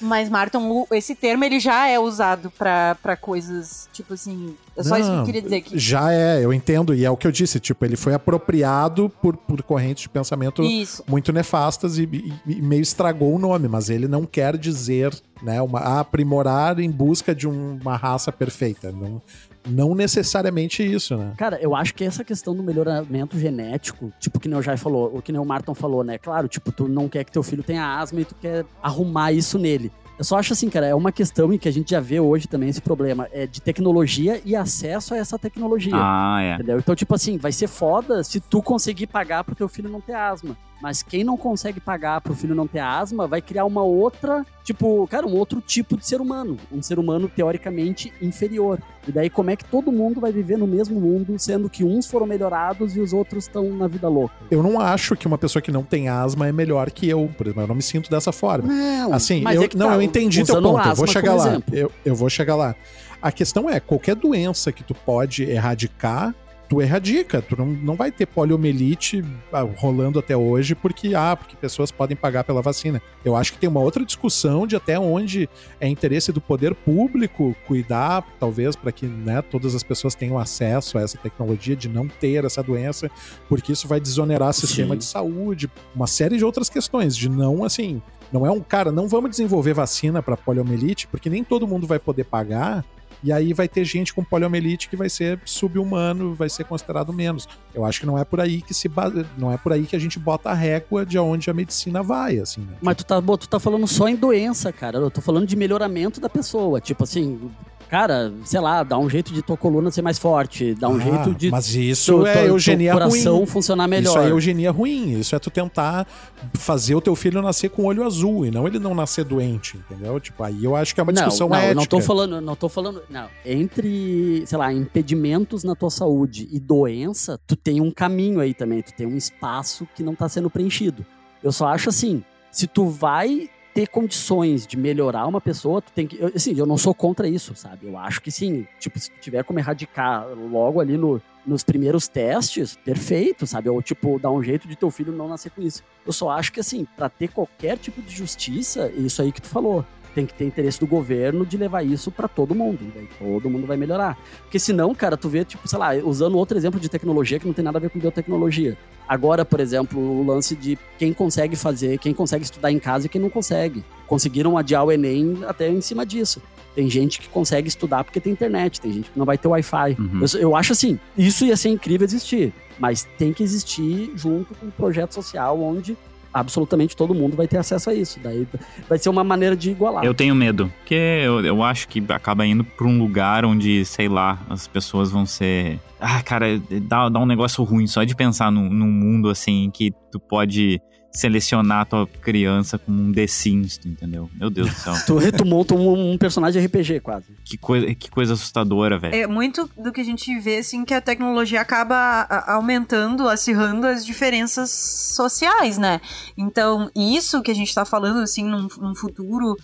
Mas, Martin, esse termo ele já é usado pra, pra coisas, tipo assim. É só isso que eu Não, queria dizer aqui. Já é, eu entendo, e é o que eu disse, tipo, ele foi apropriado por, por correntes de pensamento Isso. muito nefastas e, e- e meio estragou o nome, mas ele não quer dizer, né, uma, aprimorar em busca de um- uma raça perfeita. Não, não necessariamente isso, né? Cara, eu acho que essa questão do melhoramento genético, tipo que nem o Jai falou, o que nem o Martin falou, né? Claro, tipo, tu não quer que teu filho tenha asma e tu quer arrumar isso nele. Eu só acho assim, cara, é uma questão em que a gente já vê hoje também esse problema, é de tecnologia e acesso a essa tecnologia. Ah, é. Entendeu? Então, tipo assim, vai ser foda se tu conseguir pagar pro teu filho não ter asma. Mas quem não consegue pagar pro filho não ter asma, vai criar uma outra, tipo, cara, um outro tipo de ser humano. Um ser humano teoricamente inferior. E daí, como é que todo mundo vai viver no mesmo mundo, sendo que uns foram melhorados e os outros estão na vida louca? Eu não acho que uma pessoa que não tem asma é melhor que eu, por exemplo. Eu não me sinto dessa forma. Não, Assim, eu, é não, tá, eu entendi teu ponto. Eu vou chegar lá. Eu, eu vou chegar lá. A questão é, qualquer doença que tu pode erradicar, tu erradica. Tu não, não vai ter poliomielite ah, rolando até hoje porque, ah, porque pessoas podem pagar pela vacina. Eu acho que tem uma outra discussão de até onde é interesse do poder público cuidar, talvez, para que né, todas as pessoas tenham acesso a essa tecnologia de não ter essa doença, porque isso vai desonerar o sistema Sim. de saúde, uma série de outras questões, de não, assim, não é um cara, não vamos desenvolver vacina para poliomielite, porque nem todo mundo vai poder pagar. E aí vai ter gente com poliomielite que vai ser subhumano, vai ser considerado menos. Eu acho que não é por aí que se ba- não é por aí que a gente bota a régua de onde a medicina vai, assim. Né? Mas tu tá, tu tá falando só em doença, cara. Eu tô falando de melhoramento da pessoa. Tipo assim, cara, sei lá, dá um jeito de tua coluna ser mais forte, dá um Ah, jeito de Mas isso teu- é teu- eugenia teu coração ruim. funcionar melhor. Isso é eugenia ruim. Isso é tu tentar fazer o teu filho nascer com olho azul e não ele não nascer doente, entendeu? Tipo, aí eu acho que é uma discussão não, não, ética. não tô falando, não tô falando, não. Entre, sei lá, impedimentos na tua saúde e doença, tu tem um caminho aí também, tu tem um espaço que não tá sendo preenchido. Eu só acho assim, se tu vai ter condições de melhorar uma pessoa, tu tem que, eu, assim, eu não sou contra isso, sabe? Eu acho que sim, tipo, se tiver como erradicar logo ali no nos primeiros testes, perfeito, sabe? Ou, tipo, dar um jeito de teu filho não nascer com isso. Eu só acho que, assim, pra ter qualquer tipo de justiça, isso aí que tu falou tem que ter interesse do governo de levar isso pra todo mundo. Daí todo mundo vai melhorar. Porque senão, cara, tu vê, tipo, sei lá, usando outro exemplo de tecnologia que não tem nada a ver com biotecnologia. Agora, por exemplo, o lance de quem consegue fazer, quem consegue estudar em casa e quem não consegue. Conseguiram adiar o Enem até em cima disso. Tem gente que consegue estudar porque tem internet, tem gente que não vai ter Wi-Fi. Uhum. Eu, eu acho assim, isso ia ser incrível existir, mas tem que existir junto com um projeto social onde absolutamente todo mundo vai ter acesso a isso. Daí vai ser uma maneira de igualar. Eu tenho medo, porque eu, eu acho que acaba indo pra um lugar onde, sei lá, as pessoas vão ser. Ah, cara, dá, dá um negócio ruim só de pensar num, num mundo assim que tu pode selecionar a tua criança como um The Sims, entendeu? Meu Deus do céu. Tu, monta um, um personagem RPG quase. que, coisa, que coisa assustadora, velho. É muito do que a gente vê, assim, que a tecnologia acaba aumentando, acirrando as diferenças sociais, né? Então, isso que a gente tá falando, assim, num, num futuro,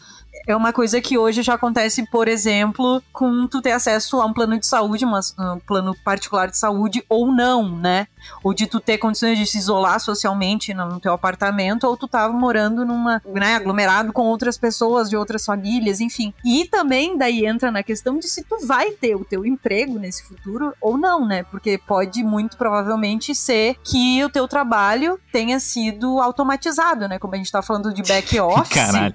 é uma coisa que hoje já acontece, por exemplo, com tu ter acesso a um plano de saúde, uma- um plano particular de saúde, ou não, né? Ou de tu ter condições de se isolar socialmente no no teu apartamento, ou tu tava morando numa, né, aglomerado com outras pessoas de outras famílias, enfim. E também daí entra na questão de se tu vai ter o teu emprego nesse futuro ou não, né? Porque pode muito provavelmente ser que o teu trabalho tenha sido automatizado, né? Como a gente tá falando de back office. Caralho.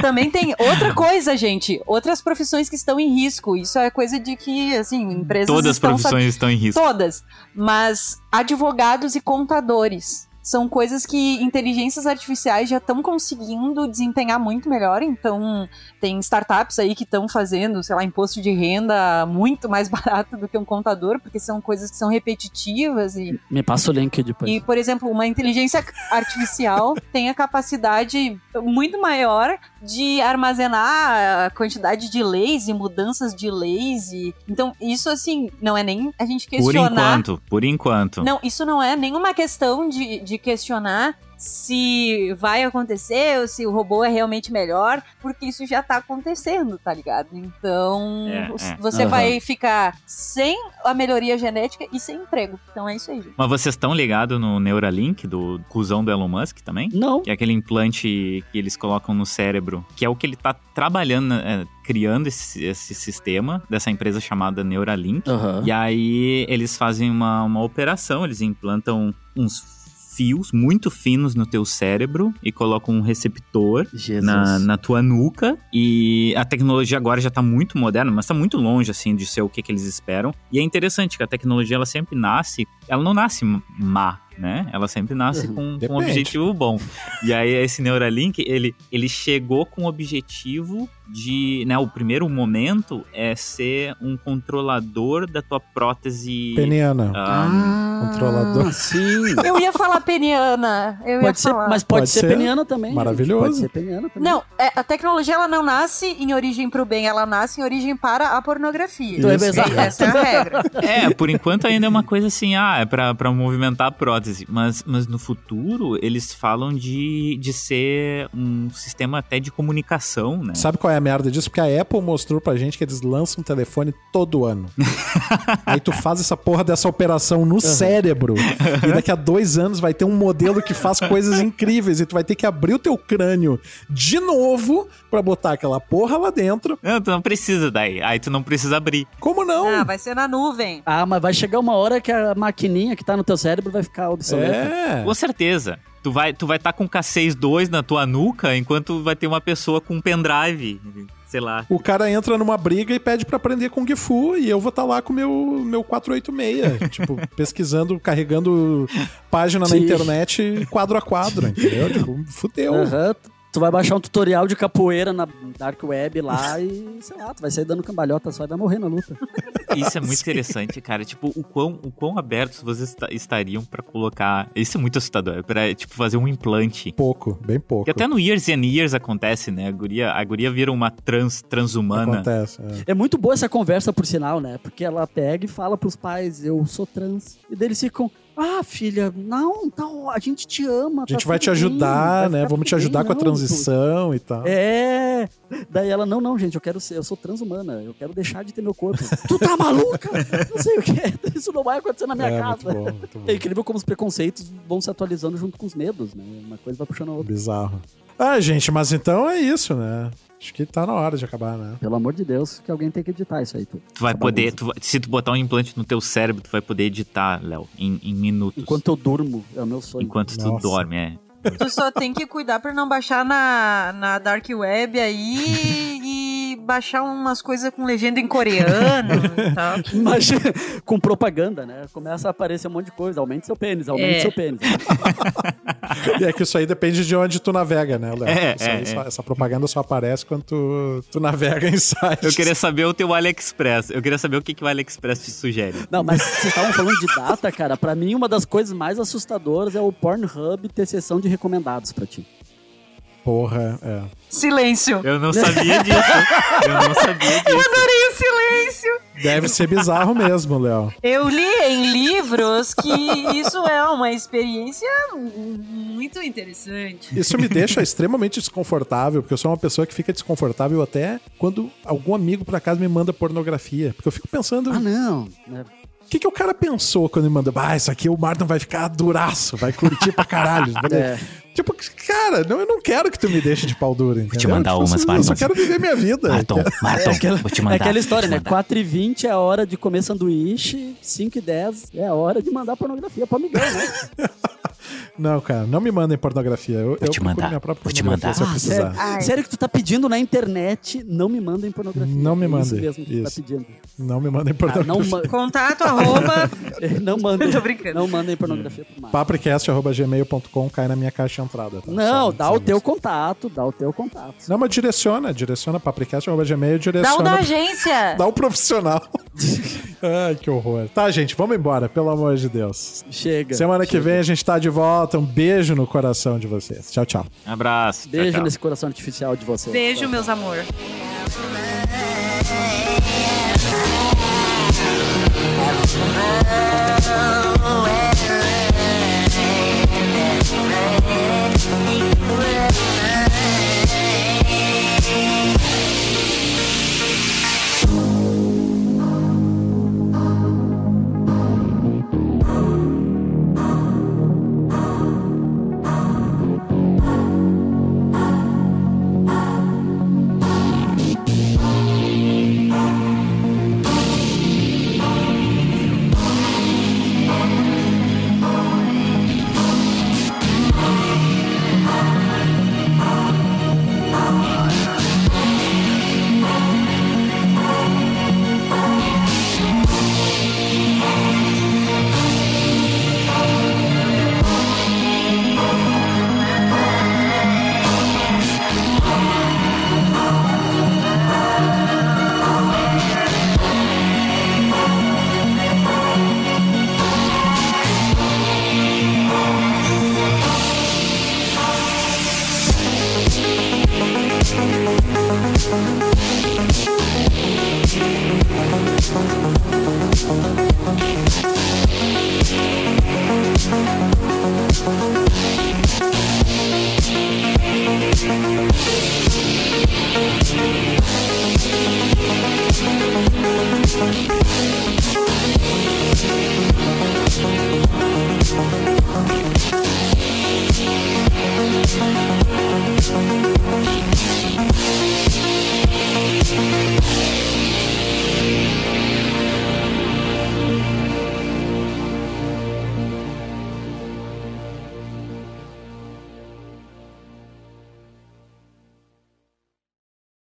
Também tem outra coisa, gente. Outras profissões que estão em risco. Isso é coisa de que, assim, empresas Todas as estão profissões estão em risco. Todas. Mas advogados e contadores são coisas que inteligências artificiais já estão conseguindo desempenhar muito melhor. Então, tem startups aí que estão fazendo, sei lá, imposto de renda muito mais barato do que um contador, porque são coisas que são repetitivas e Me passa o link depois. e, por exemplo, uma inteligência artificial tem a capacidade muito maior de armazenar a quantidade de leis e mudanças de leis. E... Então, isso, assim, não é nem a gente Por questionar. enquanto, por enquanto. Não, isso não é nenhuma questão de, de questionar se vai acontecer ou se o robô é realmente melhor, porque isso já tá acontecendo, tá ligado? Então, É, você- é. você Aham. vai ficar sem a melhoria genética e sem emprego. Então é isso aí, gente. Mas vocês estão ligados no Neuralink, do cuzão do Elon Musk também? Não. Que é aquele implante que eles colocam no cérebro, que é o que ele tá trabalhando, é, criando esse, esse sistema dessa empresa chamada Neuralink. Aham. E aí eles fazem uma, uma operação, eles implantam uns fios muito finos no teu cérebro e colocam um receptor na, na tua nuca. E a tecnologia agora já tá muito moderna, mas tá muito longe, assim, de ser o que, que eles esperam. E é interessante que a tecnologia, ela sempre nasce... Ela não nasce má, né? Ela sempre nasce Uhum. com, com um objetivo bom. E aí, esse Neuralink, ele, ele chegou com o objetivo de... Né, o primeiro momento é ser um controlador da tua prótese... Peniana. ah, controlador. Sim. Eu ia falar peniana. Eu ia Pode ser, falar. mas pode, Pode ser, ser. peniana também. gente. Maravilhoso. Pode ser peniana também. Não, é, a tecnologia ela não nasce em origem pro bem, ela nasce em origem para a pornografia. Então é Isso. Essa é a regra. É, por enquanto ainda é uma coisa assim, ah, Ah, é pra movimentar a prótese. Mas, mas no futuro, eles falam de, de ser um sistema até de comunicação, né? Sabe qual é a merda disso? Porque a Apple mostrou pra gente que eles lançam um telefone todo ano. Aí tu faz essa porra dessa operação no cérebro. E daqui a dois anos vai ter um modelo que faz coisas incríveis. E tu vai ter que abrir o teu crânio de novo pra botar aquela porra lá dentro. Não, tu não precisa daí. Aí tu não precisa abrir. Como não? Ah, vai ser na nuvem. Ah, mas vai chegar uma hora que a maquininha que tá no teu cérebro vai ficar obsoleta. É. Com certeza. Tu vai tu vai estar com K6-2 na tua nuca, enquanto vai ter uma pessoa com um pendrive, sei lá. O cara entra numa briga e pede pra aprender Kung Fu e eu vou estar lá com o meu, meu 486, tipo, pesquisando, carregando página na Sim. internet quadro a quadro, entendeu? Tipo, fudeu. Aham. Tu vai baixar um tutorial de capoeira na Dark Web lá e, sei lá, tu vai sair dando cambalhota só e vai morrer na luta. Isso é muito interessante, cara. Tipo, o quão, o quão abertos vocês esta- estariam pra colocar. Isso é muito assustador. Pra, tipo, fazer um implante. Pouco, bem pouco. Que até no Years and Years acontece, né? A guria, a guria vira uma trans, transhumana. Acontece. é. É muito boa essa conversa, por sinal, né? Porque ela pega e fala pros pais, eu sou trans. E daí eles ficam, ah, filha, não, não, a gente te ama. A gente vai te ajudar, né? Vamos te ajudar com a transição e tal. É. Daí ela, não, não, gente, eu quero ser, eu sou transhumana, eu quero deixar de ter meu corpo. tu tá maluca? Não sei o que. Isso não vai acontecer na minha É, casa. muito bom, muito bom. É incrível como os preconceitos vão se atualizando junto com os medos, né? Uma coisa vai puxando a outra. Bizarro. Ah, gente, mas então é isso, né? Acho que tá na hora de acabar, né? Pelo amor de Deus, que alguém tem que editar isso aí tudo. Tu vai Essa poder. tu se tu botar um implante no teu cérebro, tu vai poder editar, Léo, em, em minutos. Enquanto eu durmo, é o meu sonho. Enquanto tu Nossa. dorme, é. Tu só tem que cuidar pra não baixar na, na Dark Web aí e baixar umas coisas com legenda em coreano e tal. Imagina, com propaganda, né? Começa a aparecer um monte de coisa. Aumente seu pênis, aumente É. seu pênis. E é que isso aí depende de onde tu navega, né, Léo? É, é, é. essa propaganda só aparece quando tu, tu navega em sites. Eu queria saber o teu AliExpress. Eu queria saber o que, que o AliExpress te sugere. Não, mas vocês estavam falando de data, cara. Pra mim, uma das coisas mais assustadoras é o Pornhub ter sessão de recomendados pra ti. Porra, é. Silêncio. Eu não sabia disso. Eu não sabia disso. Adorei o silêncio. Deve ser bizarro mesmo, Léo. Eu li em livros que isso é uma experiência muito interessante. Isso me deixa extremamente desconfortável, porque eu sou uma pessoa que fica desconfortável até quando algum amigo por acaso me manda pornografia. Porque eu fico pensando, Ah, o não. né? que, que o cara pensou quando me manda? Ah, isso aqui o Martin vai ficar duraço, vai curtir pra caralho. É. Tipo, cara, não, eu não quero que tu me deixe de pau duro, entendeu? te mandar Tipo, umas, eu só quero viver minha vida. Marton, Marton, É aquela, vou te é mandar. aquela história, vou né? te mandar. 4h20 é a hora de comer sanduíche, 5 e 10 é a hora de mandar pornografia pro amigão, né? Não, cara, não me mandem pornografia. Eu, eu te procuro mandar, minha própria vou te mandar. se eu Ah, precisar. sério, sério que tu tá pedindo na internet, não me mandem pornografia. Não me É Isso mandem, mesmo que tu isso. tá pedindo. Não me mandem Ah, pornografia. não, ma- Contato arroba. não mandem. Tô brincando. Não mandem pornografia pro mar. papricast.gmail.com cai na minha caixa de entrada. Tá? Não, Só- dá só o teu isso. contato, dá o teu contato. Não, mas direciona, direciona papricast.gmail, Dá o direciona. da agência. Dá o profissional. Ai, que horror. Tá, gente, vamos embora, pelo amor de Deus. Chega. Semana chega. que vem a gente tá de volta. Um beijo no coração de vocês. Tchau, tchau. Abraço. Beijo tchau, tchau. nesse coração artificial de vocês. Beijo, tchau, meus amor.